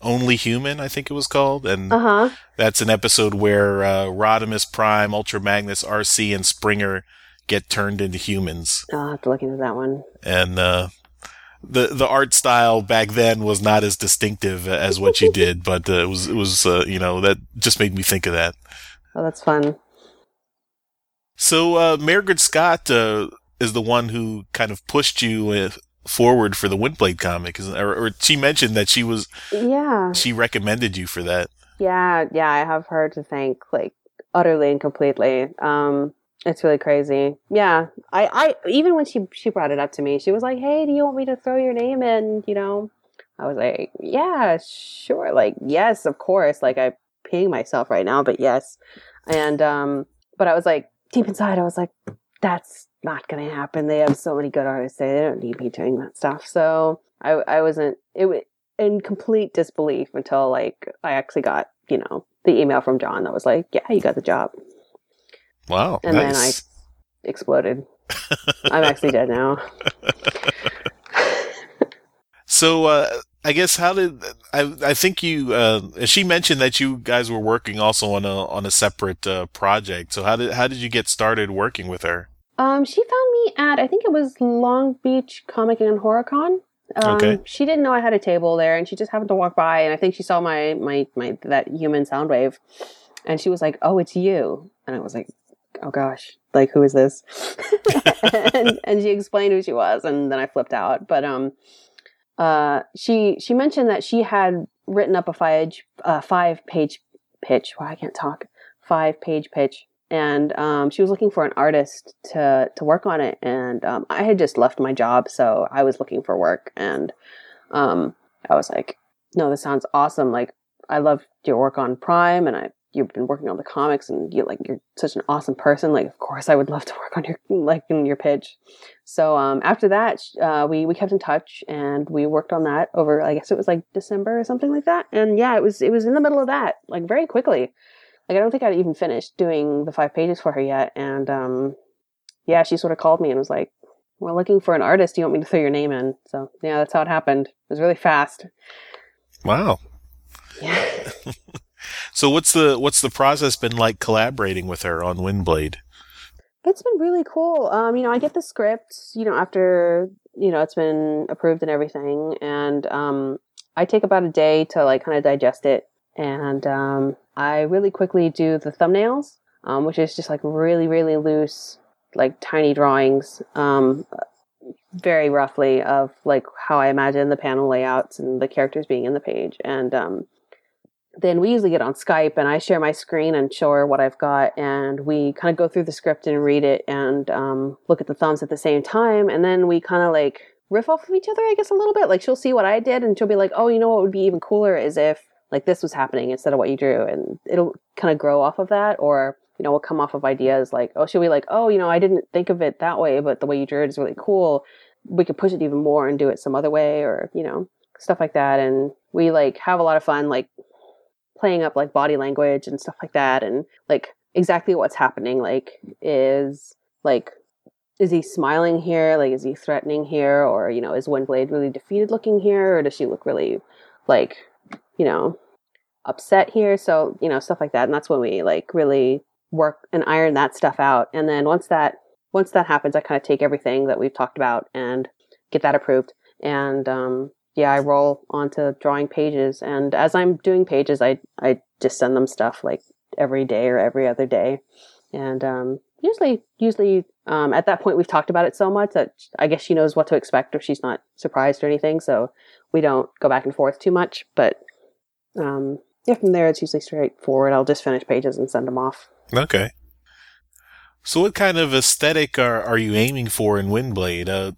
"Only Human," I think it was called, and Uh huh. that's an episode where uh, Rodimus Prime, Ultra Magnus, RC, and Springer get turned into humans, I'll have to look into that one. and uh, the the art style back then was not as distinctive as what you did, but uh, it was it was uh, you know that just made me think of that. Oh, that's fun. So uh, Mairghread Scott uh, is the one who kind of pushed you uh, forward for the Windblade comic, or, or she mentioned that she was Yeah. she recommended you for that. Yeah, yeah, I have her to thank like utterly and completely. Um it's really crazy. Yeah. I I even when she she brought it up to me, she was like, "Hey, do you want me to throw your name in, you know?" I was like, "Yeah, sure." Like, "Yes, of course." Like I'm peeing myself right now, but yes. And um but I was like deep inside I was like, "That's not going to happen. They have so many good artists. They don't need me doing that stuff." So, I I wasn't it wa in complete disbelief until like I actually got, you know, the email from John that was like, "Yeah, you got the job." Wow, And then I Exploded. I'm actually dead now. So uh, I guess how did I? I think you. Uh, she mentioned that you guys were working also on a on a separate uh, project. So how did how did you get started working with her? Um, she found me at I think it was Long Beach Comic and HorrorCon. Um, Okay. She didn't know I had a table there, and she just happened to walk by, and I think she saw my my my that human Soundwave, and she was like, "Oh, it's you," and I was like, "Oh gosh, like who is this?" and, and she explained who she was, and then I flipped out. But um, uh, she she mentioned that she had written up a five uh, five page pitch. Wow, I can't talk. Five page pitch and um, she was looking for an artist to to work on it. And um, I had just left my job, so I was looking for work. And um, I was like, "No, this sounds awesome! Like, I love your work on Prime, and I you've been working on the comics, and you like you're such an awesome person. Like, of course, I would love to work on your like in your pitch." So um, after that, uh, we we kept in touch, and we worked on that over. I guess it was like December or something like that. And yeah, it was it was in the middle of that, like very quickly like I don't think I'd even finished doing the five pages for her yet. And um, yeah, she sort of called me and was like, "We're looking for an artist. Do you want me to throw your name in?" So yeah, that's how it happened. It was really fast. Wow. Yeah. So what's the what's the process been like collaborating with her on Windblade? It's been really cool. Um, you know, I get the script, you know, after, you know, it's been approved and everything. And um, I take about a day to like kind of digest it. And um, I really quickly do the thumbnails, um, which is just like really, really loose, like tiny drawings, um, very roughly of like how I imagine the panel layouts and the characters being in the page. And um, then we usually get on Skype and I share my screen and show her what I've got and we kind of go through the script and read it and um, look at the thumbs at the same time and then we kind of like riff off of each other I guess a little bit like she'll see what I did and she'll be like oh you know what would be even cooler is if like this was happening instead of what you drew and it'll kind of grow off of that or you know we'll come off of ideas like oh should we like oh you know I didn't think of it that way but the way you drew it is really cool. We could push it even more and do it some other way or you know stuff like that. And we like have a lot of fun like playing up like body language and stuff like that. And like exactly what's happening like is like is he smiling here? Like is he threatening here? Or you know is windblade really defeated looking here? Or does she look really like you know upset here. So you know stuff like that. And that's when we like really work and iron that stuff out. And then once that once that happens i kind of take everything that we've talked about and get that approved. And um yeah, I roll onto drawing pages, and as I'm doing pages, I I just send them stuff like every day or every other day, and um, usually usually um, at that point we've talked about it so much that I guess she knows what to expect, or she's not surprised or anything, so we don't go back and forth too much. But um, yeah, from there it's usually straightforward. I'll just finish pages and send them off. Okay. So what kind of aesthetic are, are you aiming for in Windblade? Uh,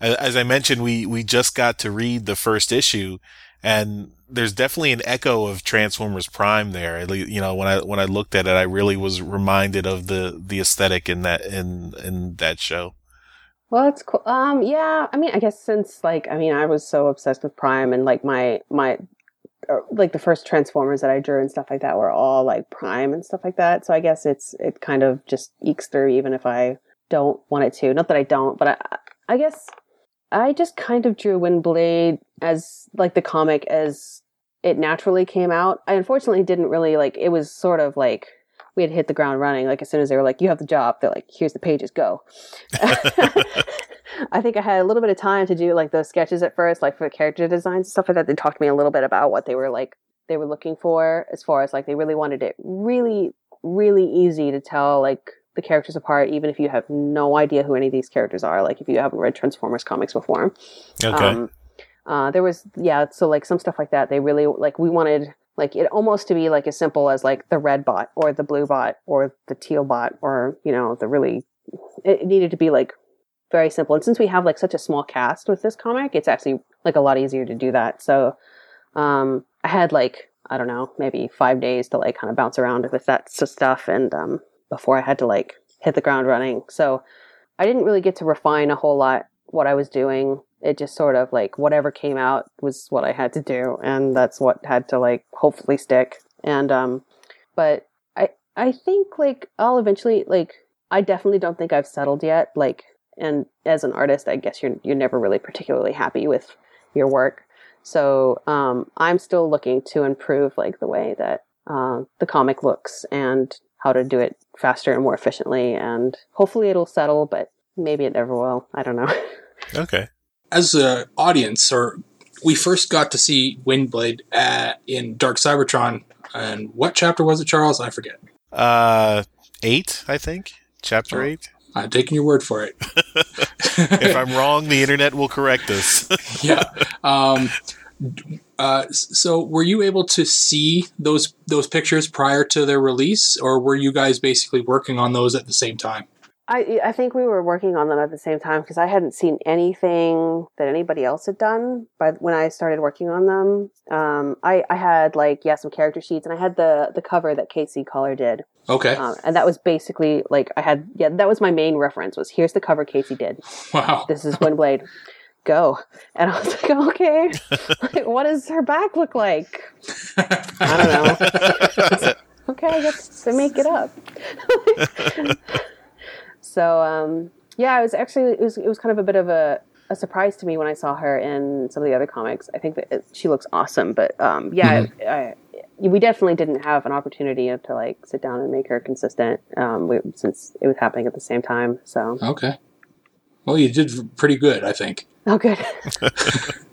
as I mentioned, we, we just got to read the first issue and there's definitely an echo of Transformers Prime there. You know, when I, when I looked at it, I really was reminded of the, the aesthetic in that, in, in that show. Well, it's cool. Um, yeah, I mean, I guess since like, I mean, I was so obsessed with Prime and like my, my, Uh, like the first Transformers that I drew and stuff like that were all like Prime and stuff like that. So I guess it's it kind of just ekes through even if I don't want it to. Not that I don't, but I I guess I just kind of drew Windblade as like the comic as it naturally came out. I unfortunately didn't really like it was sort of like we had hit the ground running. Like as soon as they were like, "You have the job," they're like, "Here's the pages, go." I think I had a little bit of time to do like those sketches at first, like for the character designs stuff like that. They talked to me a little bit about what they were like they were looking for as far as like they really wanted it really, really easy to tell like the characters apart, even if you have no idea who any of these characters are. Like if you haven't read Transformers comics before. Okay. Um, uh, there was yeah, so like some stuff like that. They really like we wanted like it almost to be like as simple as like the red bot or the blue bot or the teal bot or you know the really it needed to be like very simple. And since we have like such a small cast with this comic, it's actually like a lot easier to do that. So um, I had like I don't know maybe five days to like kind of bounce around with that stuff and um, before I had to like hit the ground running. So I didn't really get to refine a whole lot what I was doing. It just sort of like whatever came out was what I had to do, and that's what had to like hopefully stick. And um, but I I think like I'll eventually like I definitely don't think I've settled yet. Like, and as an artist, I guess you're you're never really particularly happy with your work. So um, I'm still looking to improve like the way that uh, the comic looks and how to do it faster and more efficiently. And hopefully it'll settle, but maybe it never will. I don't know. Okay. As an audience, or we first got to see Windblade at, in Dark Cybertron, and what chapter was it, Charles? I forget. Uh, eight, I think. Chapter Oh. eight. I'm taking your word for it. If I'm wrong, the internet will correct us. yeah. Um, uh, so, were you able to see those those pictures prior to their release, or were you guys basically working on those at the same time? I I think we were working on them at the same time because I hadn't seen anything that anybody else had done. But when I started working on them, um, I I had like yeah some character sheets and I had the the cover that Casey Coller did, Okay. um, and that was basically like I had yeah that was my main reference was here's the cover Casey did. wow. This is Windblade. Go and I was like okay, like, what does her back look like? I don't know. okay, I guess to make it up. so um, yeah, it was actually it was it was kind of a bit of a, a surprise to me when I saw her in some of the other comics. I think that it, she looks awesome, but um, yeah, I, we definitely didn't have an opportunity to like sit down and make her consistent um, we, since it was happening at the same time. So Okay. Well, you did pretty good, I think. oh, good.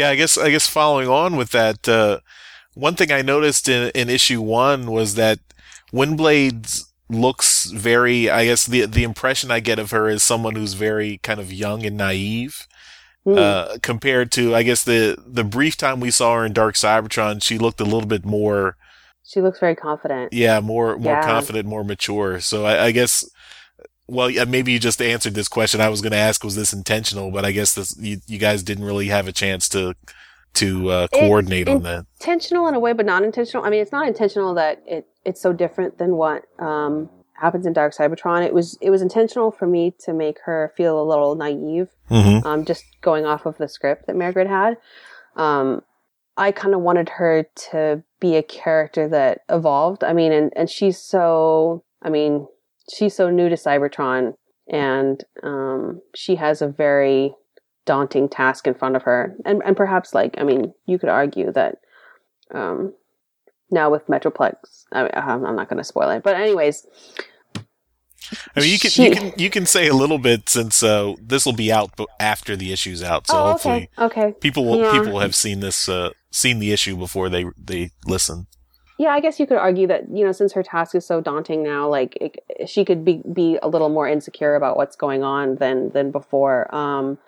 Yeah, I guess I guess following on with that, uh, one thing I noticed in, in issue one was that Windblade looks very. I guess the the impression I get of her is someone who's very kind of young and naive. Uh, compared to, I guess the the brief time we saw her in Dark Cybertron, she looked a little bit more, she looks very confident. yeah, more more Yeah. confident, more mature. So I, I guess, well, yeah, maybe you just answered this question. I was going to ask, was this intentional? But I guess this you, you guys didn't really have a chance to to uh, It- coordinate on that. intentional in a way, but not intentional. I mean, it's not intentional that it it's so different than what um, happens in Dark Cybertron. It was it was intentional for me to make her feel a little naive, Mm-hmm. um, just going off of the script that Mairghread had. Um, I kind of wanted her to be a character that evolved. I mean, and and she's so. I mean, she's so new to Cybertron, and um, she has a very daunting task in front of her, and and perhaps like I mean, you could argue that um, now with Metroplex, I mean, I'm not going to spoil it, but anyways, I mean, you can She- you can you can say a little bit since uh, this will be out after the issue's out, so oh, hopefully okay, okay, people will Yeah. people will have seen this uh, seen the issue before they they listen. yeah, I guess you could argue that you know since her task is so daunting now, like it, she could be be a little more insecure about what's going on than than before. Um,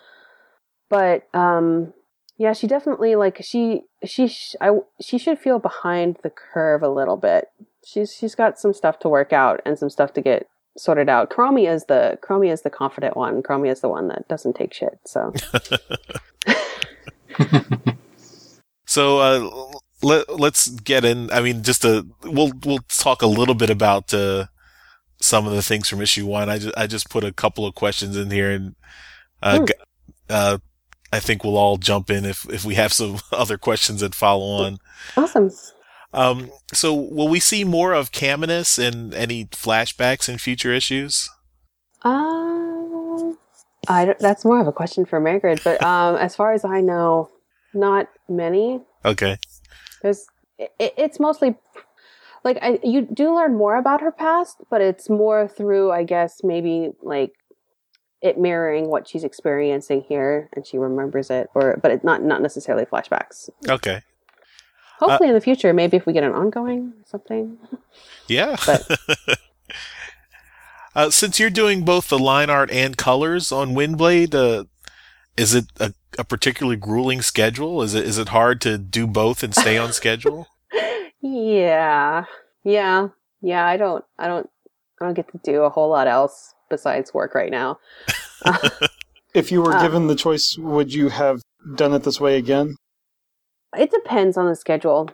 but um, yeah, she definitely like she she sh- I she should feel behind the curve a little bit. She's she's got some stuff to work out and some stuff to get sorted out. Chromie is the Chromie is the confident one. Chromie is the one that doesn't take shit. So So uh, let let's get in. I mean, just a we'll we'll talk a little bit about uh, some of the things from issue one. I just I just put a couple of questions in here, and uh, Hmm. uh, I think we'll all jump in if, if we have some other questions that follow on. Awesome. Um, so will we see more of Caminus in any flashbacks in future issues? Um, I don't, that's more of a question for Mairghread, but um, as far as I know, not many. Okay. There's it, it's mostly like I, you do learn more about her past, but it's more through I guess maybe like it mirroring what she's experiencing here, and she remembers it, or but it's not not necessarily flashbacks. Okay. Hopefully, in the future, maybe if we get an ongoing something. Yeah. But- uh, since you're doing both the line art and colors on Windblade, uh, is it a, a particularly grueling schedule? Is it is it hard to do both and stay on schedule? Yeah, yeah, yeah. I don't, I don't, I don't get to do a whole lot else besides work right now. If you were Uh, given the choice, would you have done it this way again? It depends on the schedule.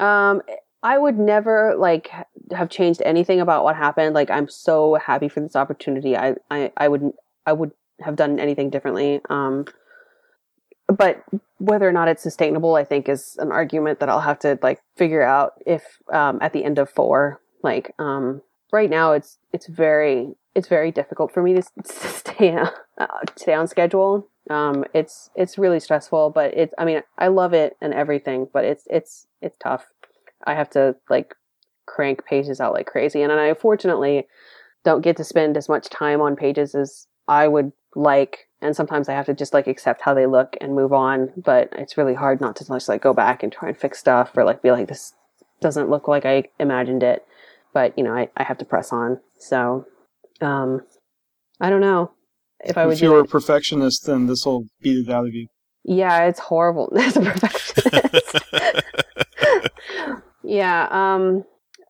Um, I would never like have changed anything about what happened. Like, I'm so happy for this opportunity. I, I, I would, I would have done anything differently. Um, but whether or not it's sustainable, I think is an argument that I'll have to like figure out if um, at the end of four. Like, um, right now, it's it's very it's very difficult for me to, stay uh, stay on schedule. Um, it's it's really stressful, but it's I mean I love it and everything, but it's it's it's tough. I have to like crank pages out like crazy, and I unfortunately don't get to spend as much time on pages as I would like. And sometimes I have to just like accept how they look and move on. But it's really hard not to just like go back and try and fix stuff or like be like this doesn't look like I imagined it. But you know I, I have to press on. So um, I don't know if I would if you were a perfectionist, then this will beat it out of you. Yeah, it's horrible as a perfectionist. yeah, um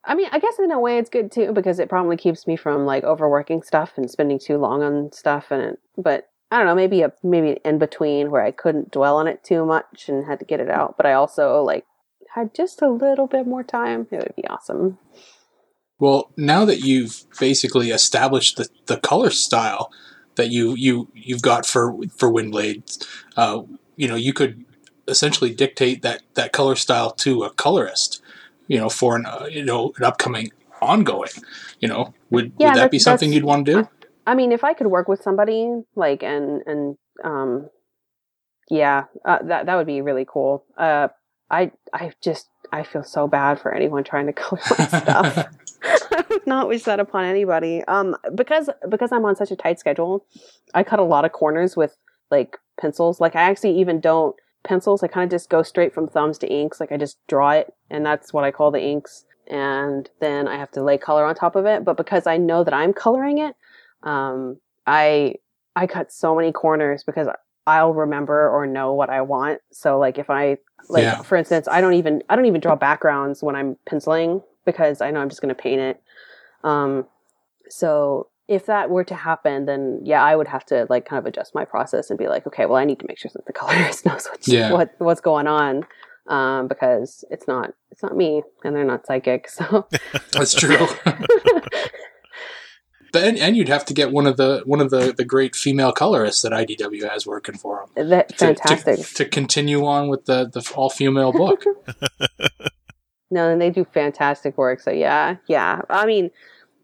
I mean, I guess in a way it's good too because it probably keeps me from like overworking stuff and spending too long on stuff and it, but I don't know, maybe a maybe in between where I couldn't dwell on it too much and had to get it out, but I also like had just a little bit more time. It would be awesome. Well, now that you've basically established the, the color style that you you you've got for for Windblade, uh, you know, you could essentially dictate that that color style to a colorist, you know, for an uh, you know an upcoming ongoing. You know, would Yeah, would that be something you'd want to do? I mean, if I could work with somebody like and and um, yeah, uh, that that would be really cool. Uh, I I just I feel so bad for anyone trying to color my stuff. Would not wish that upon anybody. Um, because because I'm on such a tight schedule, I cut a lot of corners with like pencils. Like I actually even don't pencils. I kind of just go straight from thumbs to inks. Like I just draw it, and that's what I call the inks. And then I have to lay color on top of it. But because I know that I'm coloring it, um, I I cut so many corners because I'll remember or know what I want. So like if I like Yeah. for instance, I don't even I don't even draw backgrounds when I'm penciling because I know I'm just going to paint it. Um, so if that were to happen, then yeah, I would have to like kind of adjust my process and be like, okay, well, I need to make sure that the colorist knows what's, Yeah. what what's going on. Um, because it's not it's not me and they're not psychic. So That's true. But and, and you'd have to get one of the one of the, the great female colorists that IDW has working for them. that To, fantastic. to, to continue on with the, the all female book. No, and they do fantastic work. So yeah, yeah. I mean,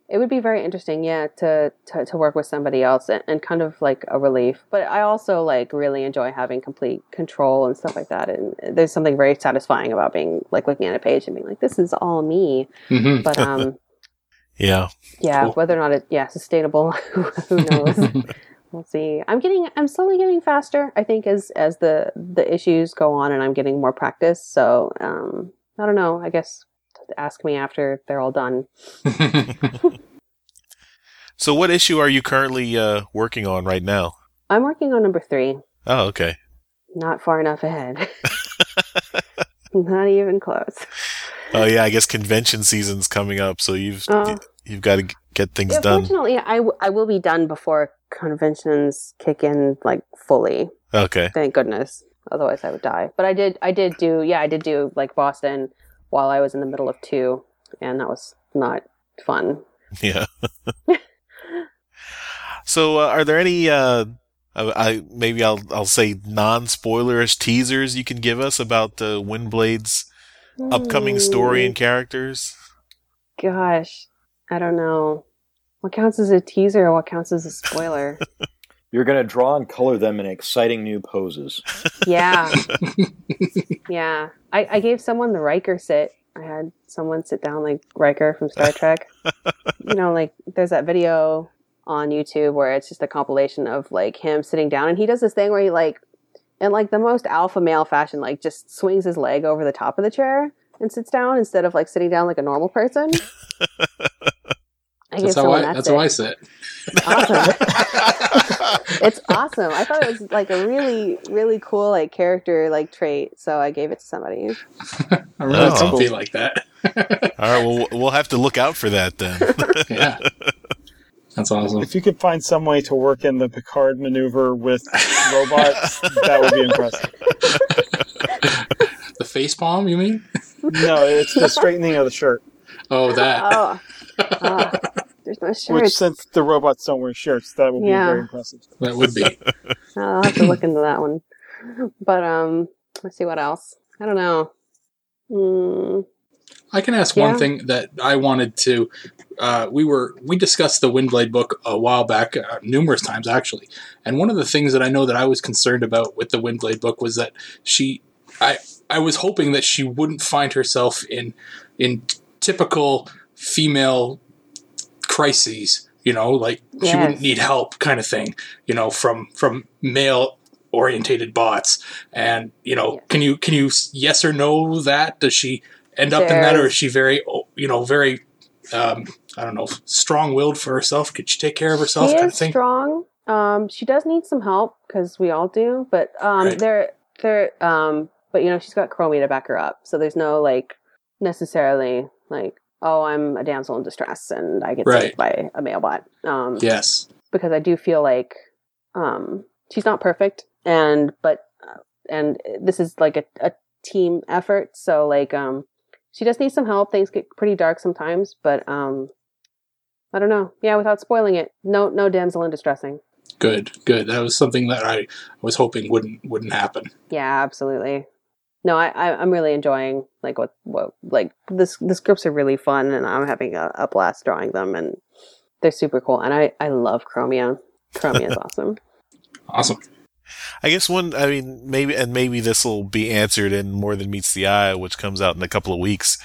it would be very interesting, yeah, to to, to work with somebody else and, and kind of like a relief. But I also like really enjoy having complete control and stuff like that. And there's something very satisfying about being like looking at a page and being like, this is all me. hmm But um, Yeah. yeah, Cool. whether or not it yeah sustainable, who knows. We'll see. I'm getting, I'm slowly getting faster. I think as as the the issues go on, and I'm getting more practice. So um, I don't know. I guess ask me after they're all done. So what issue are you currently uh, working on right now? I'm working on number three. Oh, okay. Not far enough ahead. Not even close. Oh yeah, I guess convention season's coming up, so you've Uh, you've got to get things done. fortunately, I, w- I will be done before conventions kick in like fully. Okay. Thank goodness. Otherwise, I would die. But I did. I did do. Yeah, I did do like Boston while I was in the middle of two, and that was not fun. Yeah. so, uh, are there any uh, I, I maybe I'll I'll say non-spoilerish teasers you can give us about uh, Windblade's upcoming story and characters. Gosh, I don't know. What counts as a teaser? What counts as a spoiler? You're going to draw and color them in exciting new poses. yeah, yeah. I, I gave someone the Riker sit. I had someone sit down like Riker from Star Trek. you know, like there's that video on YouTube where it's just a compilation of like him sitting down, and he does this thing where he like, in like the most alpha male fashion, like just swings his leg over the top of the chair and sits down instead of like sitting down like a normal person. I That's how I. that That's sit. how I sit. Awesome. it's awesome. I thought it was like a really, really cool like character like trait, so I gave it to somebody. I really Oh. don't feel like that. All right, well we'll have to look out for that then. yeah, that's awesome. If you could find some way to work in the Picard maneuver with robots, that would be impressive. The face palm, you mean? No, it's the straightening of the shirt. Oh, that. Oh, Ah, there's no Which, since the robots don't wear shirts, that would be very impressive. That would be. I'll have to look into that one. But um, let's see what else. I don't know. Mm, I can ask Yeah. one thing that I wanted to. Uh, we were we discussed the Windblade book a while back, uh, numerous times actually, and one of the things that I know that I was concerned about with the Windblade book was that she, I I was hoping that she wouldn't find herself in in typical female crises. You know, like she Yes. wouldn't need help, kind of thing. You know, from from male orientated bots and you know Yeah. can you can you yes or no that does she end up in that or is she very oh, you know very um i don't know strong-willed for herself could she take care of herself she kind is of thing strong. Um, she does need some help because we all do. But um, Right. there, there. Um, but you know, she's got Chromie to back her up, so there's no like necessarily like, oh, I'm a damsel in distress and I get Right. saved by a male bot. Um, yes because I do feel like um, she's not perfect, and but uh, and this is like a, a team effort. So like um, she just needs some help. Things get pretty dark sometimes, but um, I don't know. Yeah, without spoiling it, no no damsel in distressing. good good that was something that i was hoping wouldn't wouldn't happen Yeah, absolutely. No, I, I I'm really enjoying like what what like this the scripts are really fun, and I'm having a, a blast drawing them, and they're super cool. And I I love Chromia. Chromia is awesome. awesome I guess one, I mean, maybe, and maybe this will be answered in More Than Meets the Eye, which comes out in a couple of weeks.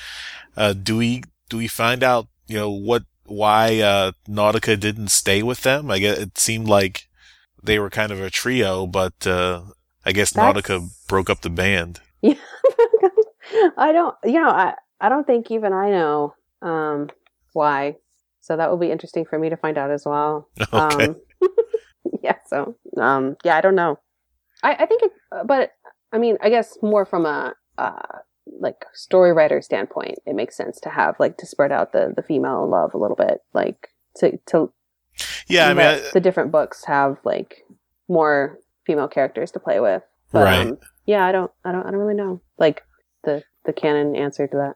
Uh, do we, do we find out, you know, what, why, uh, Nautica didn't stay with them? I guess it seemed like they were kind of a trio, but, uh, I guess That's- Nautica broke up the band. Yeah. I don't, you know, I, I don't think even I know um, why. So that will be interesting for me to find out as well. Okay. Um, yeah. So, um, yeah, I don't know. I, I think it, but I mean, I guess more from a, uh, like story writer standpoint, it makes sense to have like to spread out the, the female love a little bit, like to, to yeah, I mean, I, the different books have like more female characters to play with. But, Right. Um, yeah, I don't, I don't, I don't really know. Like the the canon answer to that.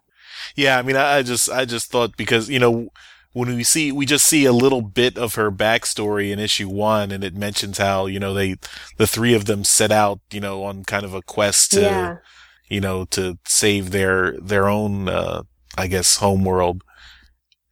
Yeah, I mean, I, I just, I just thought because you know, when we see, we just see a little bit of her backstory in issue one, and it mentions how you know they, the three of them set out, you know, on kind of a quest to, yeah, you know, to save their their own, uh, I guess, home world.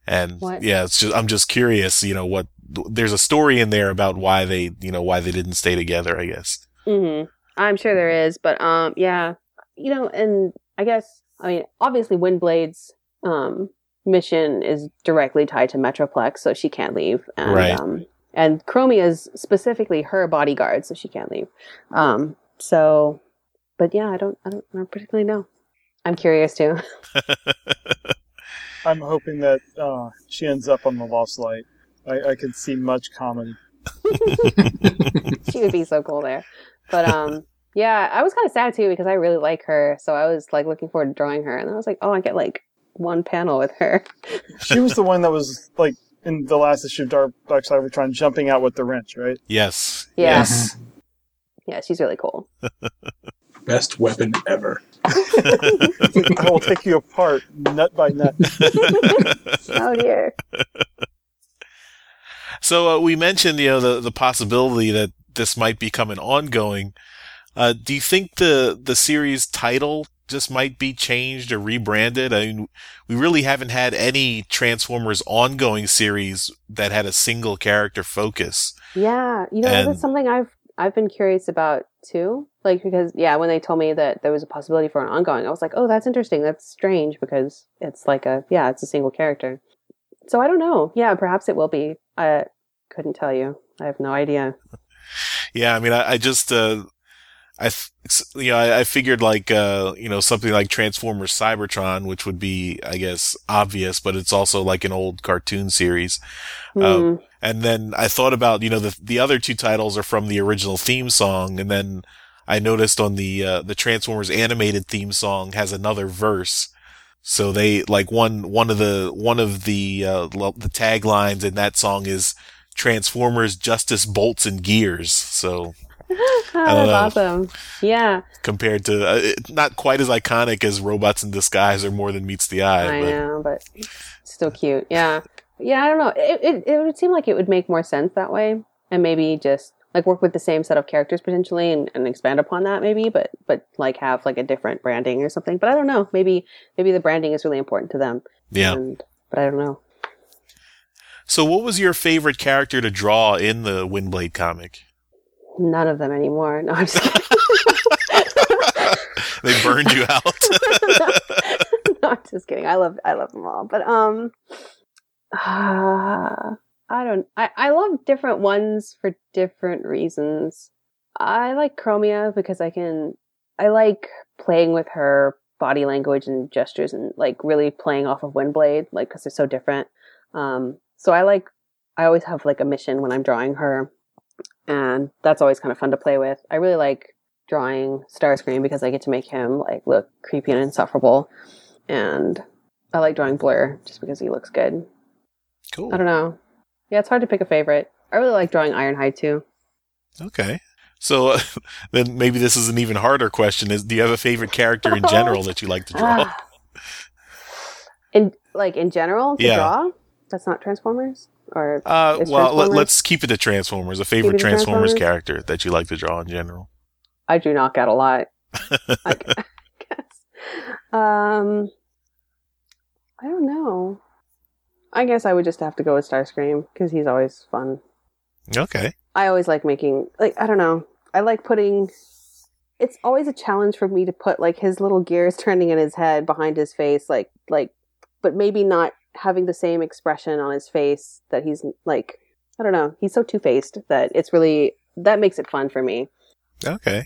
And What? yeah, it's just, I'm just curious, you know, what there's a story in there about why they, you know, why they didn't stay together. I guess. hmm I'm sure there is, but um, yeah, you know, and I guess I mean, obviously, Windblade's um mission is directly tied to Metroplex, so she can't leave, and Right. um, and Chromie is specifically her bodyguard, so she can't leave. Um, so, but yeah, I don't, I don't, I don't particularly know. I'm curious too. I'm hoping that uh, she ends up on the Lost Light. I, I can see much common. she would be so cool there. But um yeah, I was kind of sad too because I really like her. So I was like looking forward to drawing her and I was like, "Oh, I get like one panel with her." She was the one that was like in the last issue of Dark Dark Side Cybertron jumping out with the wrench, right? yes. Yeah. Yes. Yeah, she's really cool. best weapon ever I will take you apart nut by nut. oh dear. So uh, we mentioned, you know, the the possibility that this might become an ongoing. Uh, do you think the the series title just might be changed or rebranded? I mean, we really haven't had any Transformers ongoing series that had a single character focus. Yeah, you know And- that's something I've I've been curious about too. Like because yeah, when they told me that there was a possibility for an ongoing, I was like, oh, that's interesting. That's strange because it's like a yeah, it's a single character. So I don't know. Yeah, perhaps it will be. I couldn't tell you. I have no idea. Yeah, I mean, I, I just, uh, I, th- you know, I, I figured like, uh, you know, something like Transformers Cybertron, which would be, I guess, obvious, but it's also like an old cartoon series. Hmm. And then I thought about, you know, the the other two titles are from the original theme song, and then I noticed on the uh, the Transformers animated theme song has another verse. So they like one one of the one of the uh, the taglines in that song is Transformers Justice Bolts and Gears. So that's awesome. Yeah, compared to uh, it- not quite as iconic as Robots in Disguise or More Than Meets the Eye. I but know, but still cute. Yeah, yeah. I don't know. It, it it would seem like it would make more sense that way, and maybe just like work with the same set of characters potentially, and, and expand upon that maybe, but but like have like a different branding or something. But I don't know. Maybe maybe the branding is really important to them. yeah. And, but I don't know. So, what was your favorite character to draw in the Windblade comic? None of them anymore. No, I'm just kidding. They burned you out. no, I'm just kidding. I love I love them all, but um, uh, I don't. I I love different ones for different reasons. I like Chromia because I can. I like playing with her body language and gestures and like really playing off of Windblade, like because they're so different. Um, so I like. I always have like a mission when I'm drawing her, and that's always kind of fun to play with. I really like drawing Starscream because I get to make him like look creepy and insufferable, and I like drawing Blur just because he looks good. cool. I don't know. Yeah, it's hard to pick a favorite. I really like drawing Ironhide too. Okay. So uh, then maybe this is an even harder question: Is do you have a favorite character in general that you like to draw? In like in general to Yeah. draw. That's not Transformers or Uh, well, let, let's keep it to Transformers. A favorite Keep it to Transformers, Transformers? character that you like to draw in general. I do knock out a lot. I I guess. Um, I don't know. I guess I would just have to go with Starscream because he's always fun. Okay. I always like making like I don't know. I like putting. It's always a challenge for me to put like his little gears turning in his head behind his face, like like, but maybe not having the same expression on his face that he's like. I don't know. He's so two faced that it's really that makes it fun for me. Okay.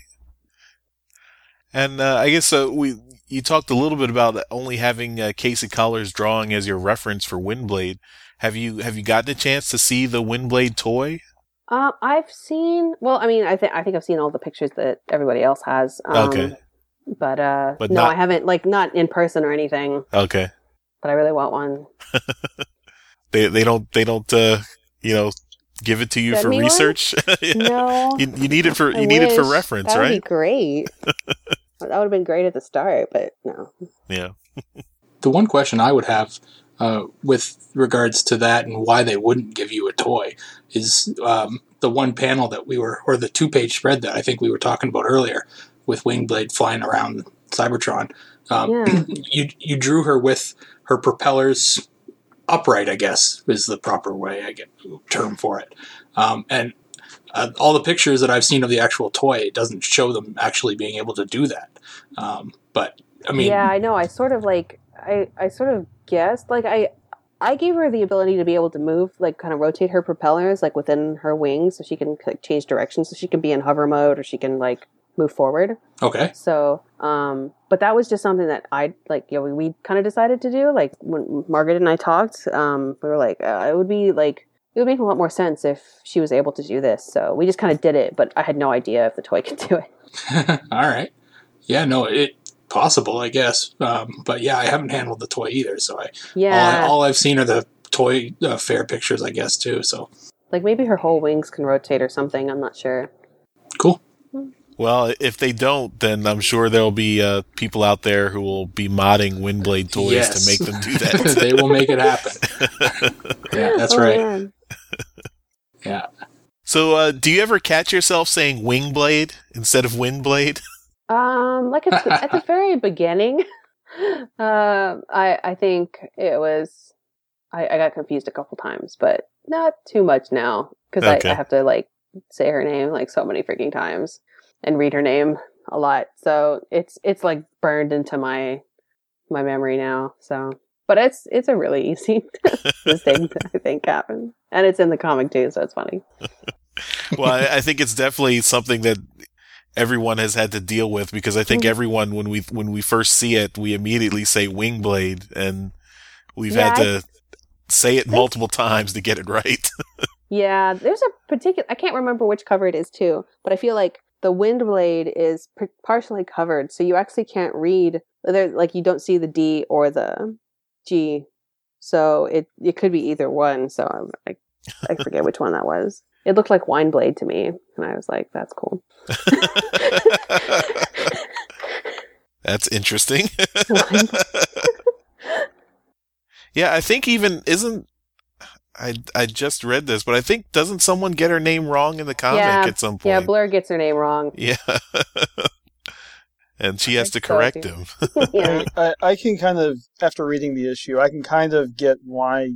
And uh, I guess uh, we you talked a little bit about only having uh, Casey Coller's drawing as your reference for Windblade. Have you have you gotten a chance to see the Windblade toy? Um, I've seen. Well, I mean, I think I think I've seen all the pictures that everybody else has. Um, Okay. But uh, But no, not- I haven't. Like, not in person or anything. Okay. But I really want one. They they don't they don't uh, you know give it to you Send for me one? research. No, you, you need it for I you need it for reference, that would right? be great. that would have been great at the start, but no. Yeah. The one question I would have uh, with regards to that and why they wouldn't give you a toy is um, the one panel that we were, or the two page spread that I think we were talking about earlier with Wingblade flying around Cybertron. Um, Yeah. you you drew her with her propellers upright, I guess is the proper way I get term for it. Um, and uh, all the pictures that I've seen of the actual toy, it doesn't show them actually being able to do that. Um, but I mean, yeah, I know. I sort of like I I sort of guessed like I I gave her the ability to be able to move, like kind of rotate her propellers like within her wings, so she can like, change directions, so she can be in hover mode or she can like move forward. okay, So, um, but that was just something that I like. You know, we, we kind of decided to do. Like when Mairghread and I talked, um, we were like, uh, it would be like it would make a lot more sense if she was able to do this. So we just kind of did it. But I had no idea if the toy could do it. all right. Yeah, no, it possible, I guess. Um, but yeah, I haven't handled the toy either, so I Yeah, all, all I've seen are the toy uh, fair pictures, I guess, too. So like maybe her whole wings can rotate or something. I'm not sure. cool. Well, if they don't, then I'm sure there'll be uh, people out there who will be modding Windblade toys Yes. to make them do that. they will make it happen. Yeah, that's Oh, right. man. Yeah. So, uh, do you ever catch yourself saying Wingblade instead of Windblade? Um, like at the, at the very beginning, uh, I I think it was I, I got confused a couple times, but not too much now because Okay. I, I have to like say her name like so many freaking times and read her name a lot. So it's it's like burned into my my memory now. So, but it's it's a really easy mistake to I think happen, and it's in the comic too, so it's funny. well, I, I think it's definitely something that everyone has had to deal with because I think Mhm. everyone when we when we first see it, we immediately say Wingblade, and we've Yeah, had to say it multiple times to get it right. Yeah, there's a particular. I can't remember which cover it is too, but I feel like the wind blade is p- partially covered, so you actually can't read. Like you don't see the D or the G, so it it could be either one. So I'm like, I forget which one that was. It looked like wine blade to me, and I was like, "That's cool." That's interesting. Yeah, I think even isn't I I just read this, but I think doesn't someone get her name wrong in the comic Yeah, at some point? yeah, Blur gets her name wrong. Yeah. and she has to correct do- him. yeah, I, I can kind of, after reading the issue, I can kind of get why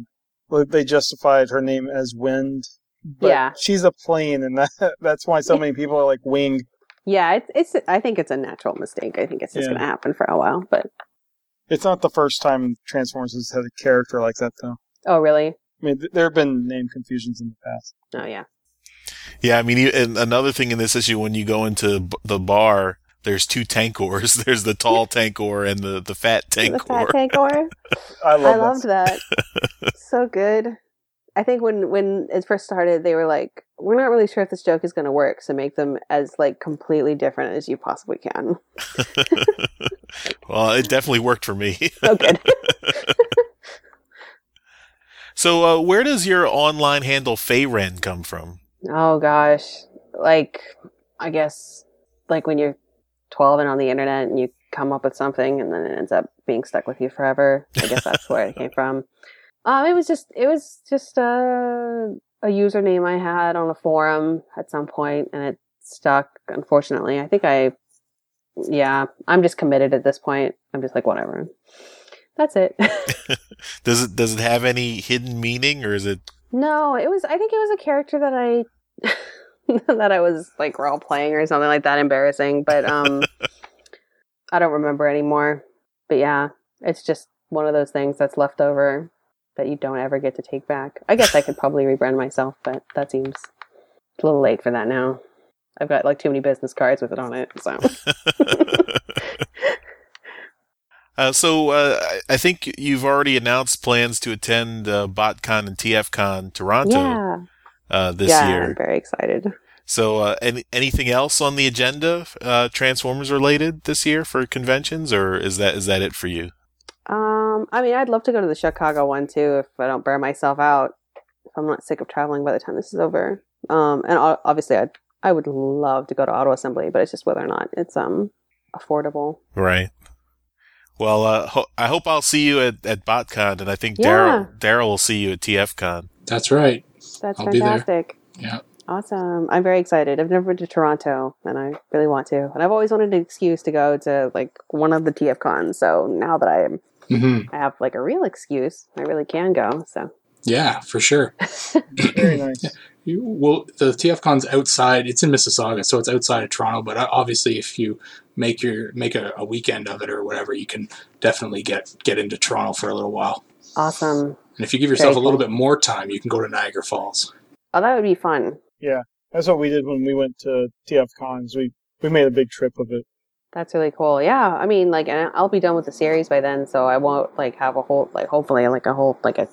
they justified her name as Wind. But Yeah. she's a plane, and that that's why so many people are like Wing. yeah. It's it's. I think it's a natural mistake. I think it's just Yeah. going to happen for a while. But It's not the first time Transformers has had a character like that, though. oh, really? I mean, th- there have been name confusions in the past. Oh, yeah. Yeah, I mean, you- and another thing in this issue, when you go into b- the bar, there's two tankors. There's the tall tankor and the, the fat tankor. The fat tankor. tankor. I love I loved that. that. so good. I think when when it first started, they were like, "We're not really sure if this joke is going to work, so make them as like completely different as you possibly can." well, it definitely worked for me. So good. So, uh, where does your online handle Fayren come from? oh gosh, like I guess like when you're 12 and on the internet and you come up with something and then it ends up being stuck with you forever. I guess that's where it came from. Um, it was just it was just a a username I had on a forum at some point and it stuck. Unfortunately, I think I yeah I'm just committed at this point. I'm just like whatever. That's it. Does it does it have any hidden meaning, or is it? No, it was. I think it was a character that I that I was like role playing or something like that. Embarrassing, but um, I don't remember anymore. But yeah, it's just one of those things that's left over that you don't ever get to take back. I guess I could probably rebrand myself, but that seems a little late for that now. I've got like too many business cards with it on it, so Uh, so uh, I- think you've already announced plans to attend uh, BotCon and TFCon Toronto yeah, uh, this year. yeah, I'm very excited. So uh, any, anything else on the agenda, uh, Transformers related this year for conventions, or is that is that it for you? Um, I mean, I'd love to go to the Chicago one too if I don't burn myself out. If I'm not sick of traveling by the time this is over. Um, and obviously, I I would love to go to Auto Assembly, but it's just whether or not it's um affordable. Right. Well, uh, ho- I hope I'll see you at, at BotCon, and I think Yeah. Daryl Daryl will see you at TFCon. That's right. That's I'll fantastic. Yeah. Awesome. I'm very excited. I've never been to Toronto and I really want to. And I've always wanted an excuse to go to like one of the TF cons. So now that I am hmm I have like a real excuse, I really can go. So Yeah, for sure. Very nice. You, well, the TFCon's outside. It's in Mississauga, so it's outside of Toronto. But uh, obviously, if you make your make a, a weekend of it or whatever, you can definitely get get into Toronto for a little while. awesome. And if you give yourself Very a little cool. bit more time, you can go to Niagara Falls. Oh, that would be fun. Yeah, that's what we did when we went to TF Cons. We we made a big trip of it. That's really cool. Yeah, I mean, like, and I'll be done with the series by then, so I won't like have a whole, like, hopefully, like a whole, like a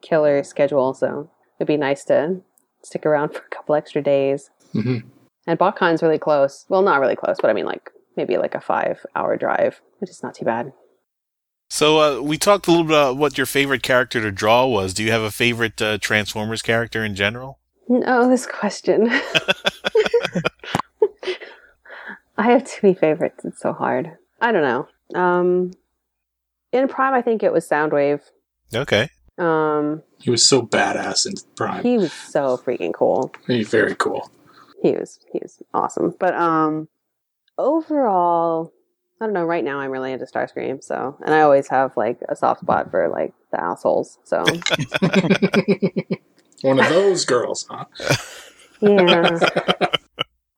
killer schedule. So it'd be nice to stick around for a couple extra days. hmm And BotCon's really close. Well, not really close, but I mean, like maybe like a five-hour drive, which is not too bad. So uh, we talked a little bit about what your favorite character to draw was. Do you have a favorite uh, Transformers character in general? No, this question. I have too many favorites. It's so hard. I don't know. Um, in Prime, I think it was Soundwave. Okay. Um, He was so badass in Prime. he was so freaking cool. He's very cool. He was he was awesome. But um, overall, I don't know. Right now, I'm really into Starscream. So, and I always have like a soft spot for like the assholes. So, One of those girls, huh? yeah,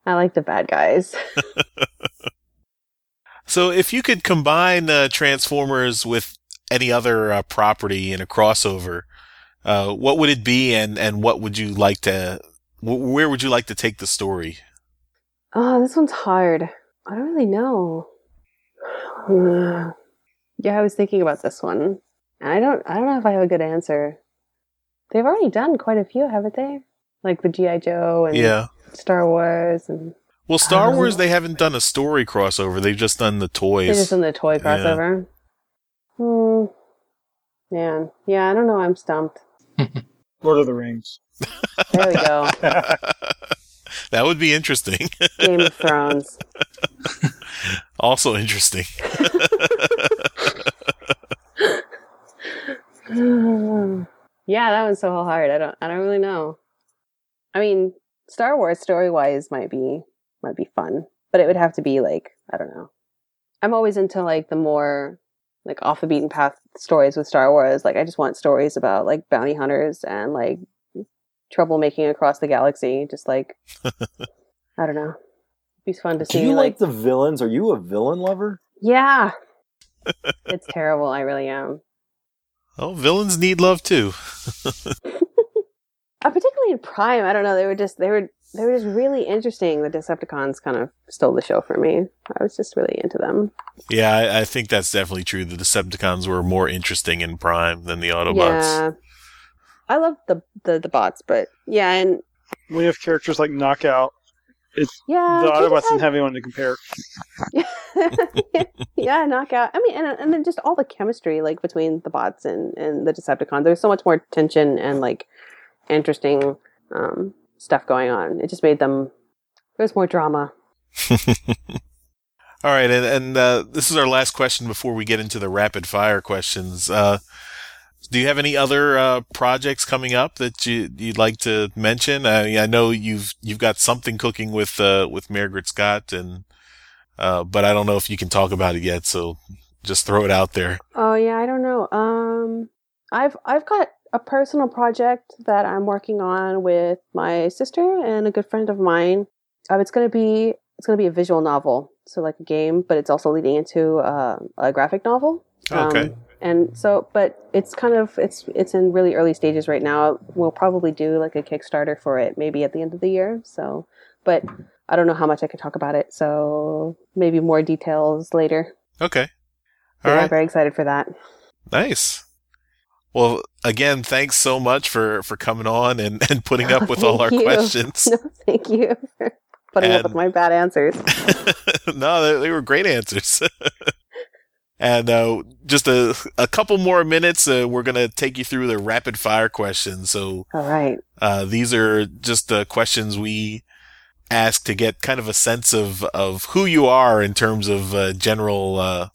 I like the bad guys. So, if you could combine uh, Transformers with any other uh, property in a crossover, uh, what would it be, and and what would you like to? Wh- where would you like to take the story? Oh, this one's hard. I don't really know. Yeah, I was thinking about this one. And I don't I don't know if I have a good answer. They've already done quite a few, haven't they? Like the G.I. Joe and Yeah. Star Wars and Well, Star Um, Wars they haven't done a story crossover. They've just done the toys. they toys. just done the toy crossover. Hmm. Man. Yeah, I don't know, I'm stumped. Lord of the Rings. There we go. that would be interesting. Game of Thrones. also interesting. yeah, that one's so hard. I don't I don't really know. I mean, Star Wars story wise might be might be fun, but it would have to be like, I don't know. I'm always into like the more like off the beaten path stories with Star Wars. Like I just want stories about like bounty hunters and like troublemaking across the galaxy. Just like I don't know. It'd be fun to Do see you like like the villains? Are you a villain lover? Yeah. it's terrible, I really am. Oh, villains need love too. uh, particularly in Prime. I don't know. They were just they were they were just really interesting. The Decepticons kind of stole the show for me. I was just really into them. Yeah, I, I think that's definitely true. The Decepticons were more interesting in Prime than the Autobots. Yeah, I love the, the the bots, but yeah, and we have characters like Knockout, It's yeah, the Autobots just didn't have anyone to compare. had- yeah, knockout. I mean, and and then just all the chemistry like between the bots and and the Decepticons. There's so much more tension and like interesting um, stuff going on. It just made them. There was more drama. All right, and, and uh, this is our last question before we get into the rapid fire questions. Uh, do you have any other uh, projects coming up that you, you'd like to mention? I, I know you've you've got something cooking with uh, with Mairghread Scott, and uh, but I don't know if you can talk about it yet. So just throw it out there. Oh yeah, I don't know. Um, I've I've got a personal project that I'm working on with my sister and a good friend of mine. Uh, it's gonna be it's gonna be a visual novel, so like a game, but it's also leading into uh, a graphic novel. Okay. Um, and so, but it's kind of it's it's in really early stages right now. We'll probably do like a Kickstarter for it, maybe at the end of the year. So, but I don't know how much I can talk about it. So maybe more details later. Okay. All yeah, right. I'm very excited for that. Nice. Well, again, thanks so much for, for coming on and, and putting up with all our you. questions. No, thank you for putting up with my bad answers. no, they, they were great answers. and uh, just a, a couple more minutes, uh, we're going to take you through the rapid fire questions. So All right. uh, these are just uh, questions we ask to get kind of a sense of, of who you are in terms of uh, general uh,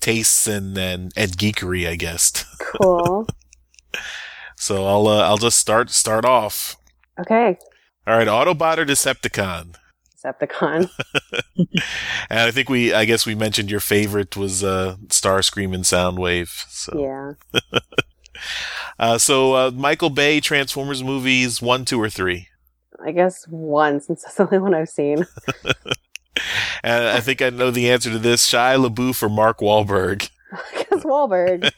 tastes and, and, and geekery, I guess. Cool. So I'll uh, I'll just start start off. okay. All right, Autobot or Decepticon? Decepticon. And I think we, I guess we mentioned your favorite was uh, Starscream and Soundwave. So, Yeah. uh, so uh, Michael Bay Transformers movies one, two, or three. I guess one, since that's the only one I've seen. And I think I know the answer to this: Shia LaBeouf or Mark Wahlberg. Because Wahlberg.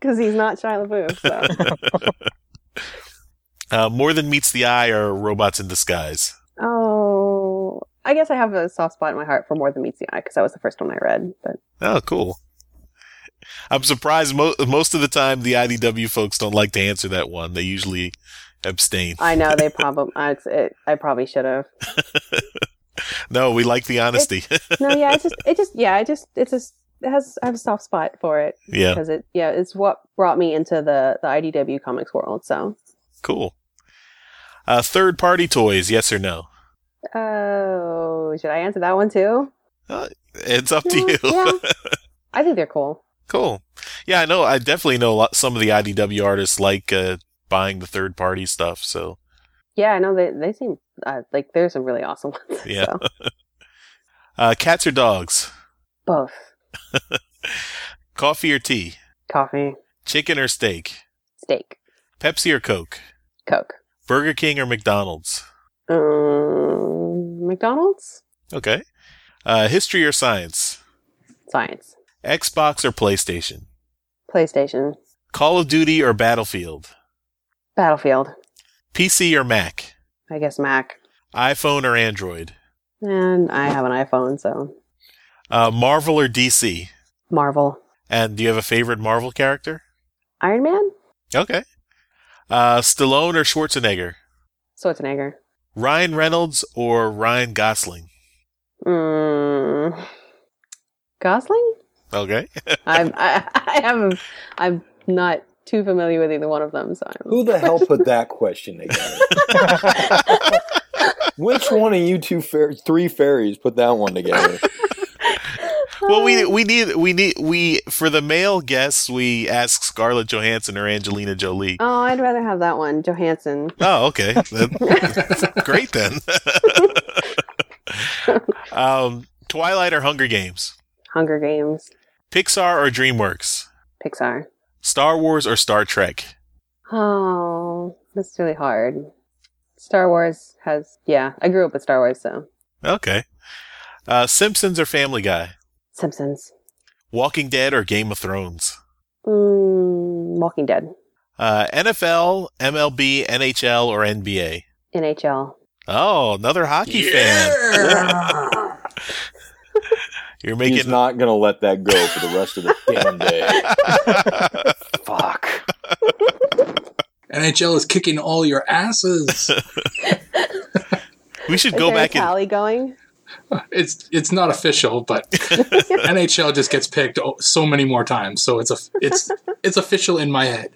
Because he's not Shia LaBeouf. So. Uh, More than meets the eye or Robots in Disguise. Oh, I guess I have a soft spot in my heart for More Than Meets the Eye because that was the first one I read. But Oh, cool. I'm surprised mo- most of the time the IDW folks don't like to answer that one. They usually abstain. I know they probably. I, it, I probably should have. No, we like the honesty. No, yeah, it's just, it just, yeah, it just, it's just, it has, I have a soft spot for it yeah, because it, yeah, it's what brought me into the the IDW comics world. So, cool. Uh, third party toys, yes or no? oh, should I answer that one too? Uh, it's up to you. yeah. I think they're cool. cool. Yeah, I know. I definitely know a lot, some of the IDW artists like uh, buying the third party stuff. So Yeah, I know they they seem uh, like there's some really awesome ones. Yeah. so, uh, cats or dogs, both coffee or tea, coffee, chicken or steak, steak, Pepsi or Coke, Coke, Burger King or McDonald's. um, McDonald's, Okay. Uh, history or science, science, Xbox or PlayStation, PlayStation, Call of Duty or Battlefield, Battlefield. PC or Mac, I guess Mac, iPhone or Android, and I have an iPhone, so uh, Marvel or DC. Marvel, And do you have a favorite Marvel character? Iron Man, Okay. Uh, Stallone or Schwarzenegger? Schwarzenegger. Ryan Reynolds or Ryan Gosling? Mm, Gosling. Okay. I'm I, I have I'm not too familiar with either one of them, so I'm. Who the hell put that question together? Which one of you two fair, three fairies put that one together? well, we we need we need we for the male guests we ask Scarlett Johansson or Angelina Jolie. Oh, I'd rather have that one, Johansson. Oh, okay. Great then. um, Twilight or Hunger Games? Hunger Games, Pixar or DreamWorks? Pixar. Star Wars or Star Trek? Oh, that's really hard. Star Wars has yeah. I grew up with Star Wars, so Okay. Uh, Simpsons or Family Guy? Simpsons, Walking Dead or Game of Thrones? mm, Walking Dead, Uh, NFL, MLB, NHL, or NBA? NHL. Oh, another hockey fan. You're making. He's not gonna let that go for the rest of the damn day. Fuck. NHL is kicking all your asses. we should Is go there back a and going? It's it's not official, but NHL just gets picked so many more times, so it's a it's it's official in my head.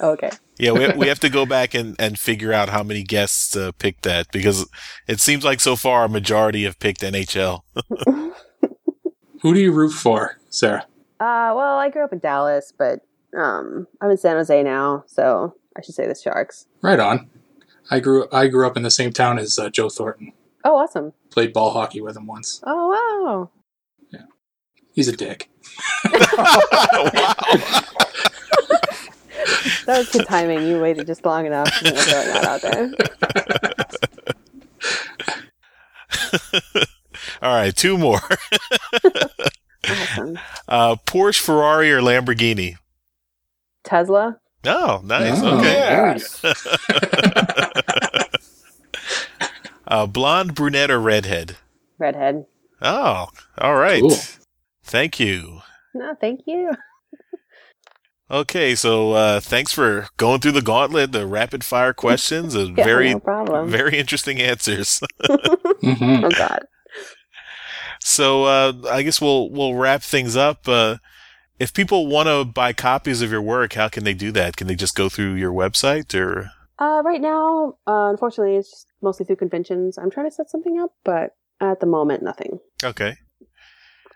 Okay. yeah, we, we have to go back and, and figure out how many guests uh, picked that because it seems like so far a majority have picked NHL. Who do you root for, Sarah? Uh, well, I grew up in Dallas, but um, I'm in San Jose now, so I should say the Sharks. Right on. I grew I grew up in the same town as uh, Joe Thornton. Oh, awesome. Played ball hockey with him once. Oh, wow. Yeah. He's a dick. That was good timing. You waited just long enough to throw that out there. All right, two more. Awesome. Uh, Porsche, Ferrari, or Lamborghini? Tesla. Oh, nice. Oh, okay. Yes. Uh, blonde, brunette, or redhead? Redhead. Oh, all right. Cool. Thank you. No, thank you. Okay, so uh, thanks for going through the gauntlet, the rapid fire questions, and Yeah, very, no problem. very interesting answers. hmm oh God. so uh, I guess we'll we'll wrap things up. Uh, if people want to buy copies of your work, how can they do that? Can they just go through your website or? Uh, right now, uh, unfortunately, it's just mostly through conventions. I'm trying to set something up, but at the moment, nothing. Okay.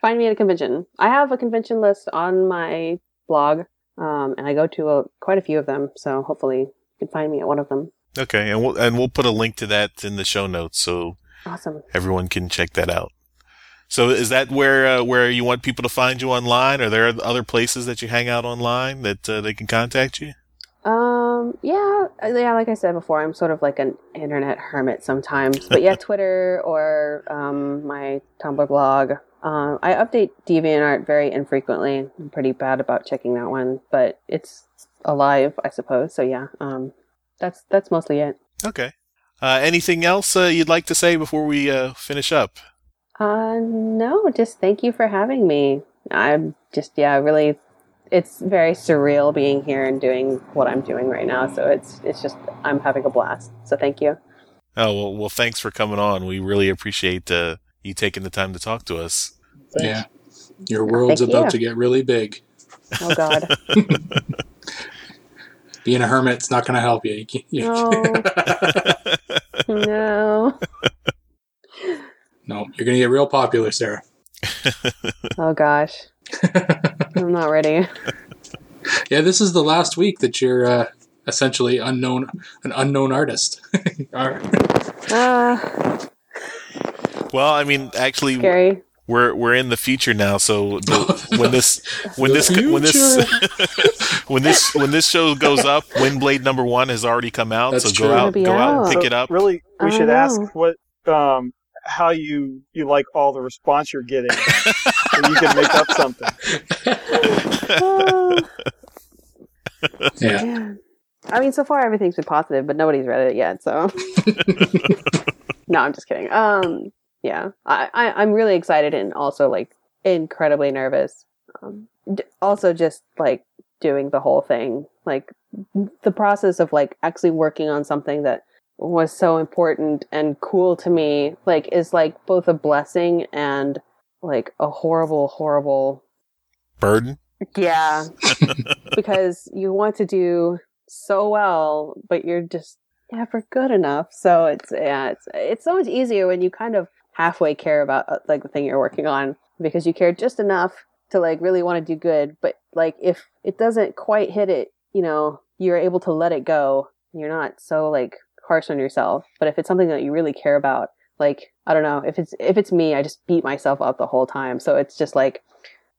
Find me at a convention. I have a convention list on my blog, um, and I go to a, quite a few of them. So hopefully, you can find me at one of them. Okay, and we'll and we'll put a link to that in the show notes so Awesome. everyone can check that out. So is that where uh, where you want people to find you online? Are there other places that you hang out online that uh, they can contact you? Um, yeah, uh, yeah. Like I said before, I'm sort of like an internet hermit sometimes. But yeah, Twitter or um, my Tumblr blog. Um, I update DeviantArt very infrequently. I'm pretty bad about checking that one, but it's alive, I suppose. So yeah, um, that's that's mostly it. Okay. Uh, anything else uh, you'd like to say before we uh, finish up? Uh, no, just thank you for having me. I'm just yeah, really. It's very surreal being here and doing what I'm doing right now. So it's it's just I'm having a blast. So thank you. Oh well, well, thanks for coming on. We really appreciate uh, you taking the time to talk to us. Yeah. Your world's Thank about you. to get really big. Oh God. Being a hermit's not going to help you. you, can't- you No. no. no, you're going to get real popular, Sarah. Oh gosh. I'm not ready. yeah, this is the last week that you're uh, essentially unknown, an unknown artist. Are- Uh, Well, I mean, actually, scary. we're we're in the future now. So the, when this when The this when this when this when this show goes up, Windblade number one has already come out. That's so true. go out, go out and pick So it up. Really, we I should ask what um, how you you like all the response you're getting, so you can make up something. Uh, yeah. yeah. I mean, so far everything's been positive, but nobody's read it yet. So, no, I'm just kidding. Um, yeah, I, I I'm really excited and also like incredibly nervous. Um, d- also, just like doing the whole thing, like the process of like actually working on something that was so important and cool to me, like is like both a blessing and like a horrible, horrible Burden. yeah. because you want to do so well, but you're just never good enough. So it's yeah, it's it's so much easier when you kind of halfway care about uh, like the thing you're working on because you care just enough to like really want to do good, but like if it doesn't quite hit it, you know, you're able to let it go. You're not so like harsh on yourself. But if it's something that you really care about, like I don't know, if it's if it's me, I just beat myself up the whole time. So it's just like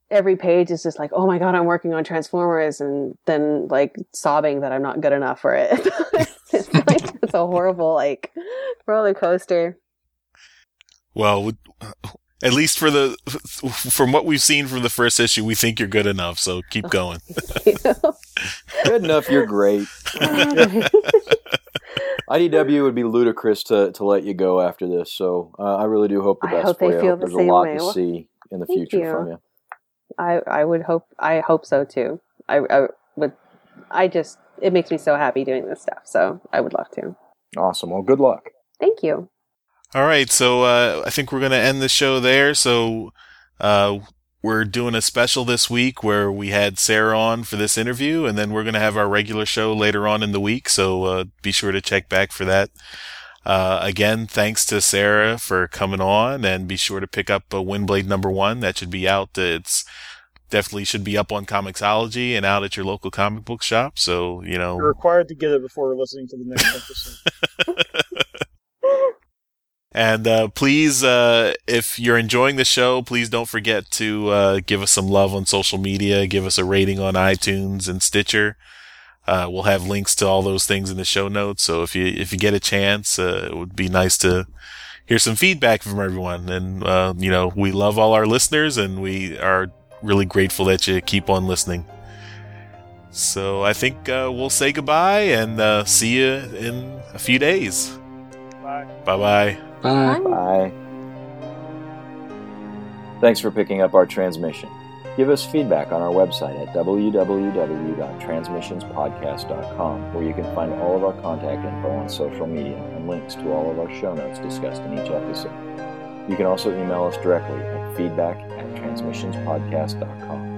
every page is just like, oh my god, I'm working on Transformers, and then like sobbing that I'm not good enough for it. it's like it's a horrible like roller coaster. Well, at least for the from what we've seen from the first issue, we think you're good enough. So keep going. Good enough, you're great. IDW would be ludicrous to, to let you go after this, so uh, I really do hope the best I best hope for they you. I feel hope the there's a lot way. to see in the thank future you. from you. I I would hope I hope so too. I I would. I just it makes me so happy doing this stuff. So I would love to. Awesome. Well, good luck. Thank you. All right, so uh, I think we're going to end the show there. So uh, we're doing a special this week where we had Sarah on for this interview, and then we're going to have our regular show later on in the week. So uh, be sure to check back for that. Uh, again, thanks to Sarah for coming on, and be sure to pick up uh, Windblade number one. That should be out. It's definitely should be up on Comixology and out at your local comic book shop. So you know, You're required to get it before listening to the next episode. And uh, please, uh, if you're enjoying the show, please don't forget to uh, give us some love on social media. Give us a rating on iTunes and Stitcher. Uh, we'll have links to all those things in the show notes. So if you if you get a chance, uh, it would be nice to hear some feedback from everyone. And uh, you know, we love all our listeners, and we are really grateful that you keep on listening. So I think uh, we'll say goodbye and uh, see you in a few days. Bye. Bye bye. Bye. Bye. Thanks for picking up our transmission. Give us feedback on our website at www.transmissionspodcast.com, where you can find all of our contact info on social media and links to all of our show notes discussed in each episode. You can also email us directly at feedback at transmissionspodcast.com.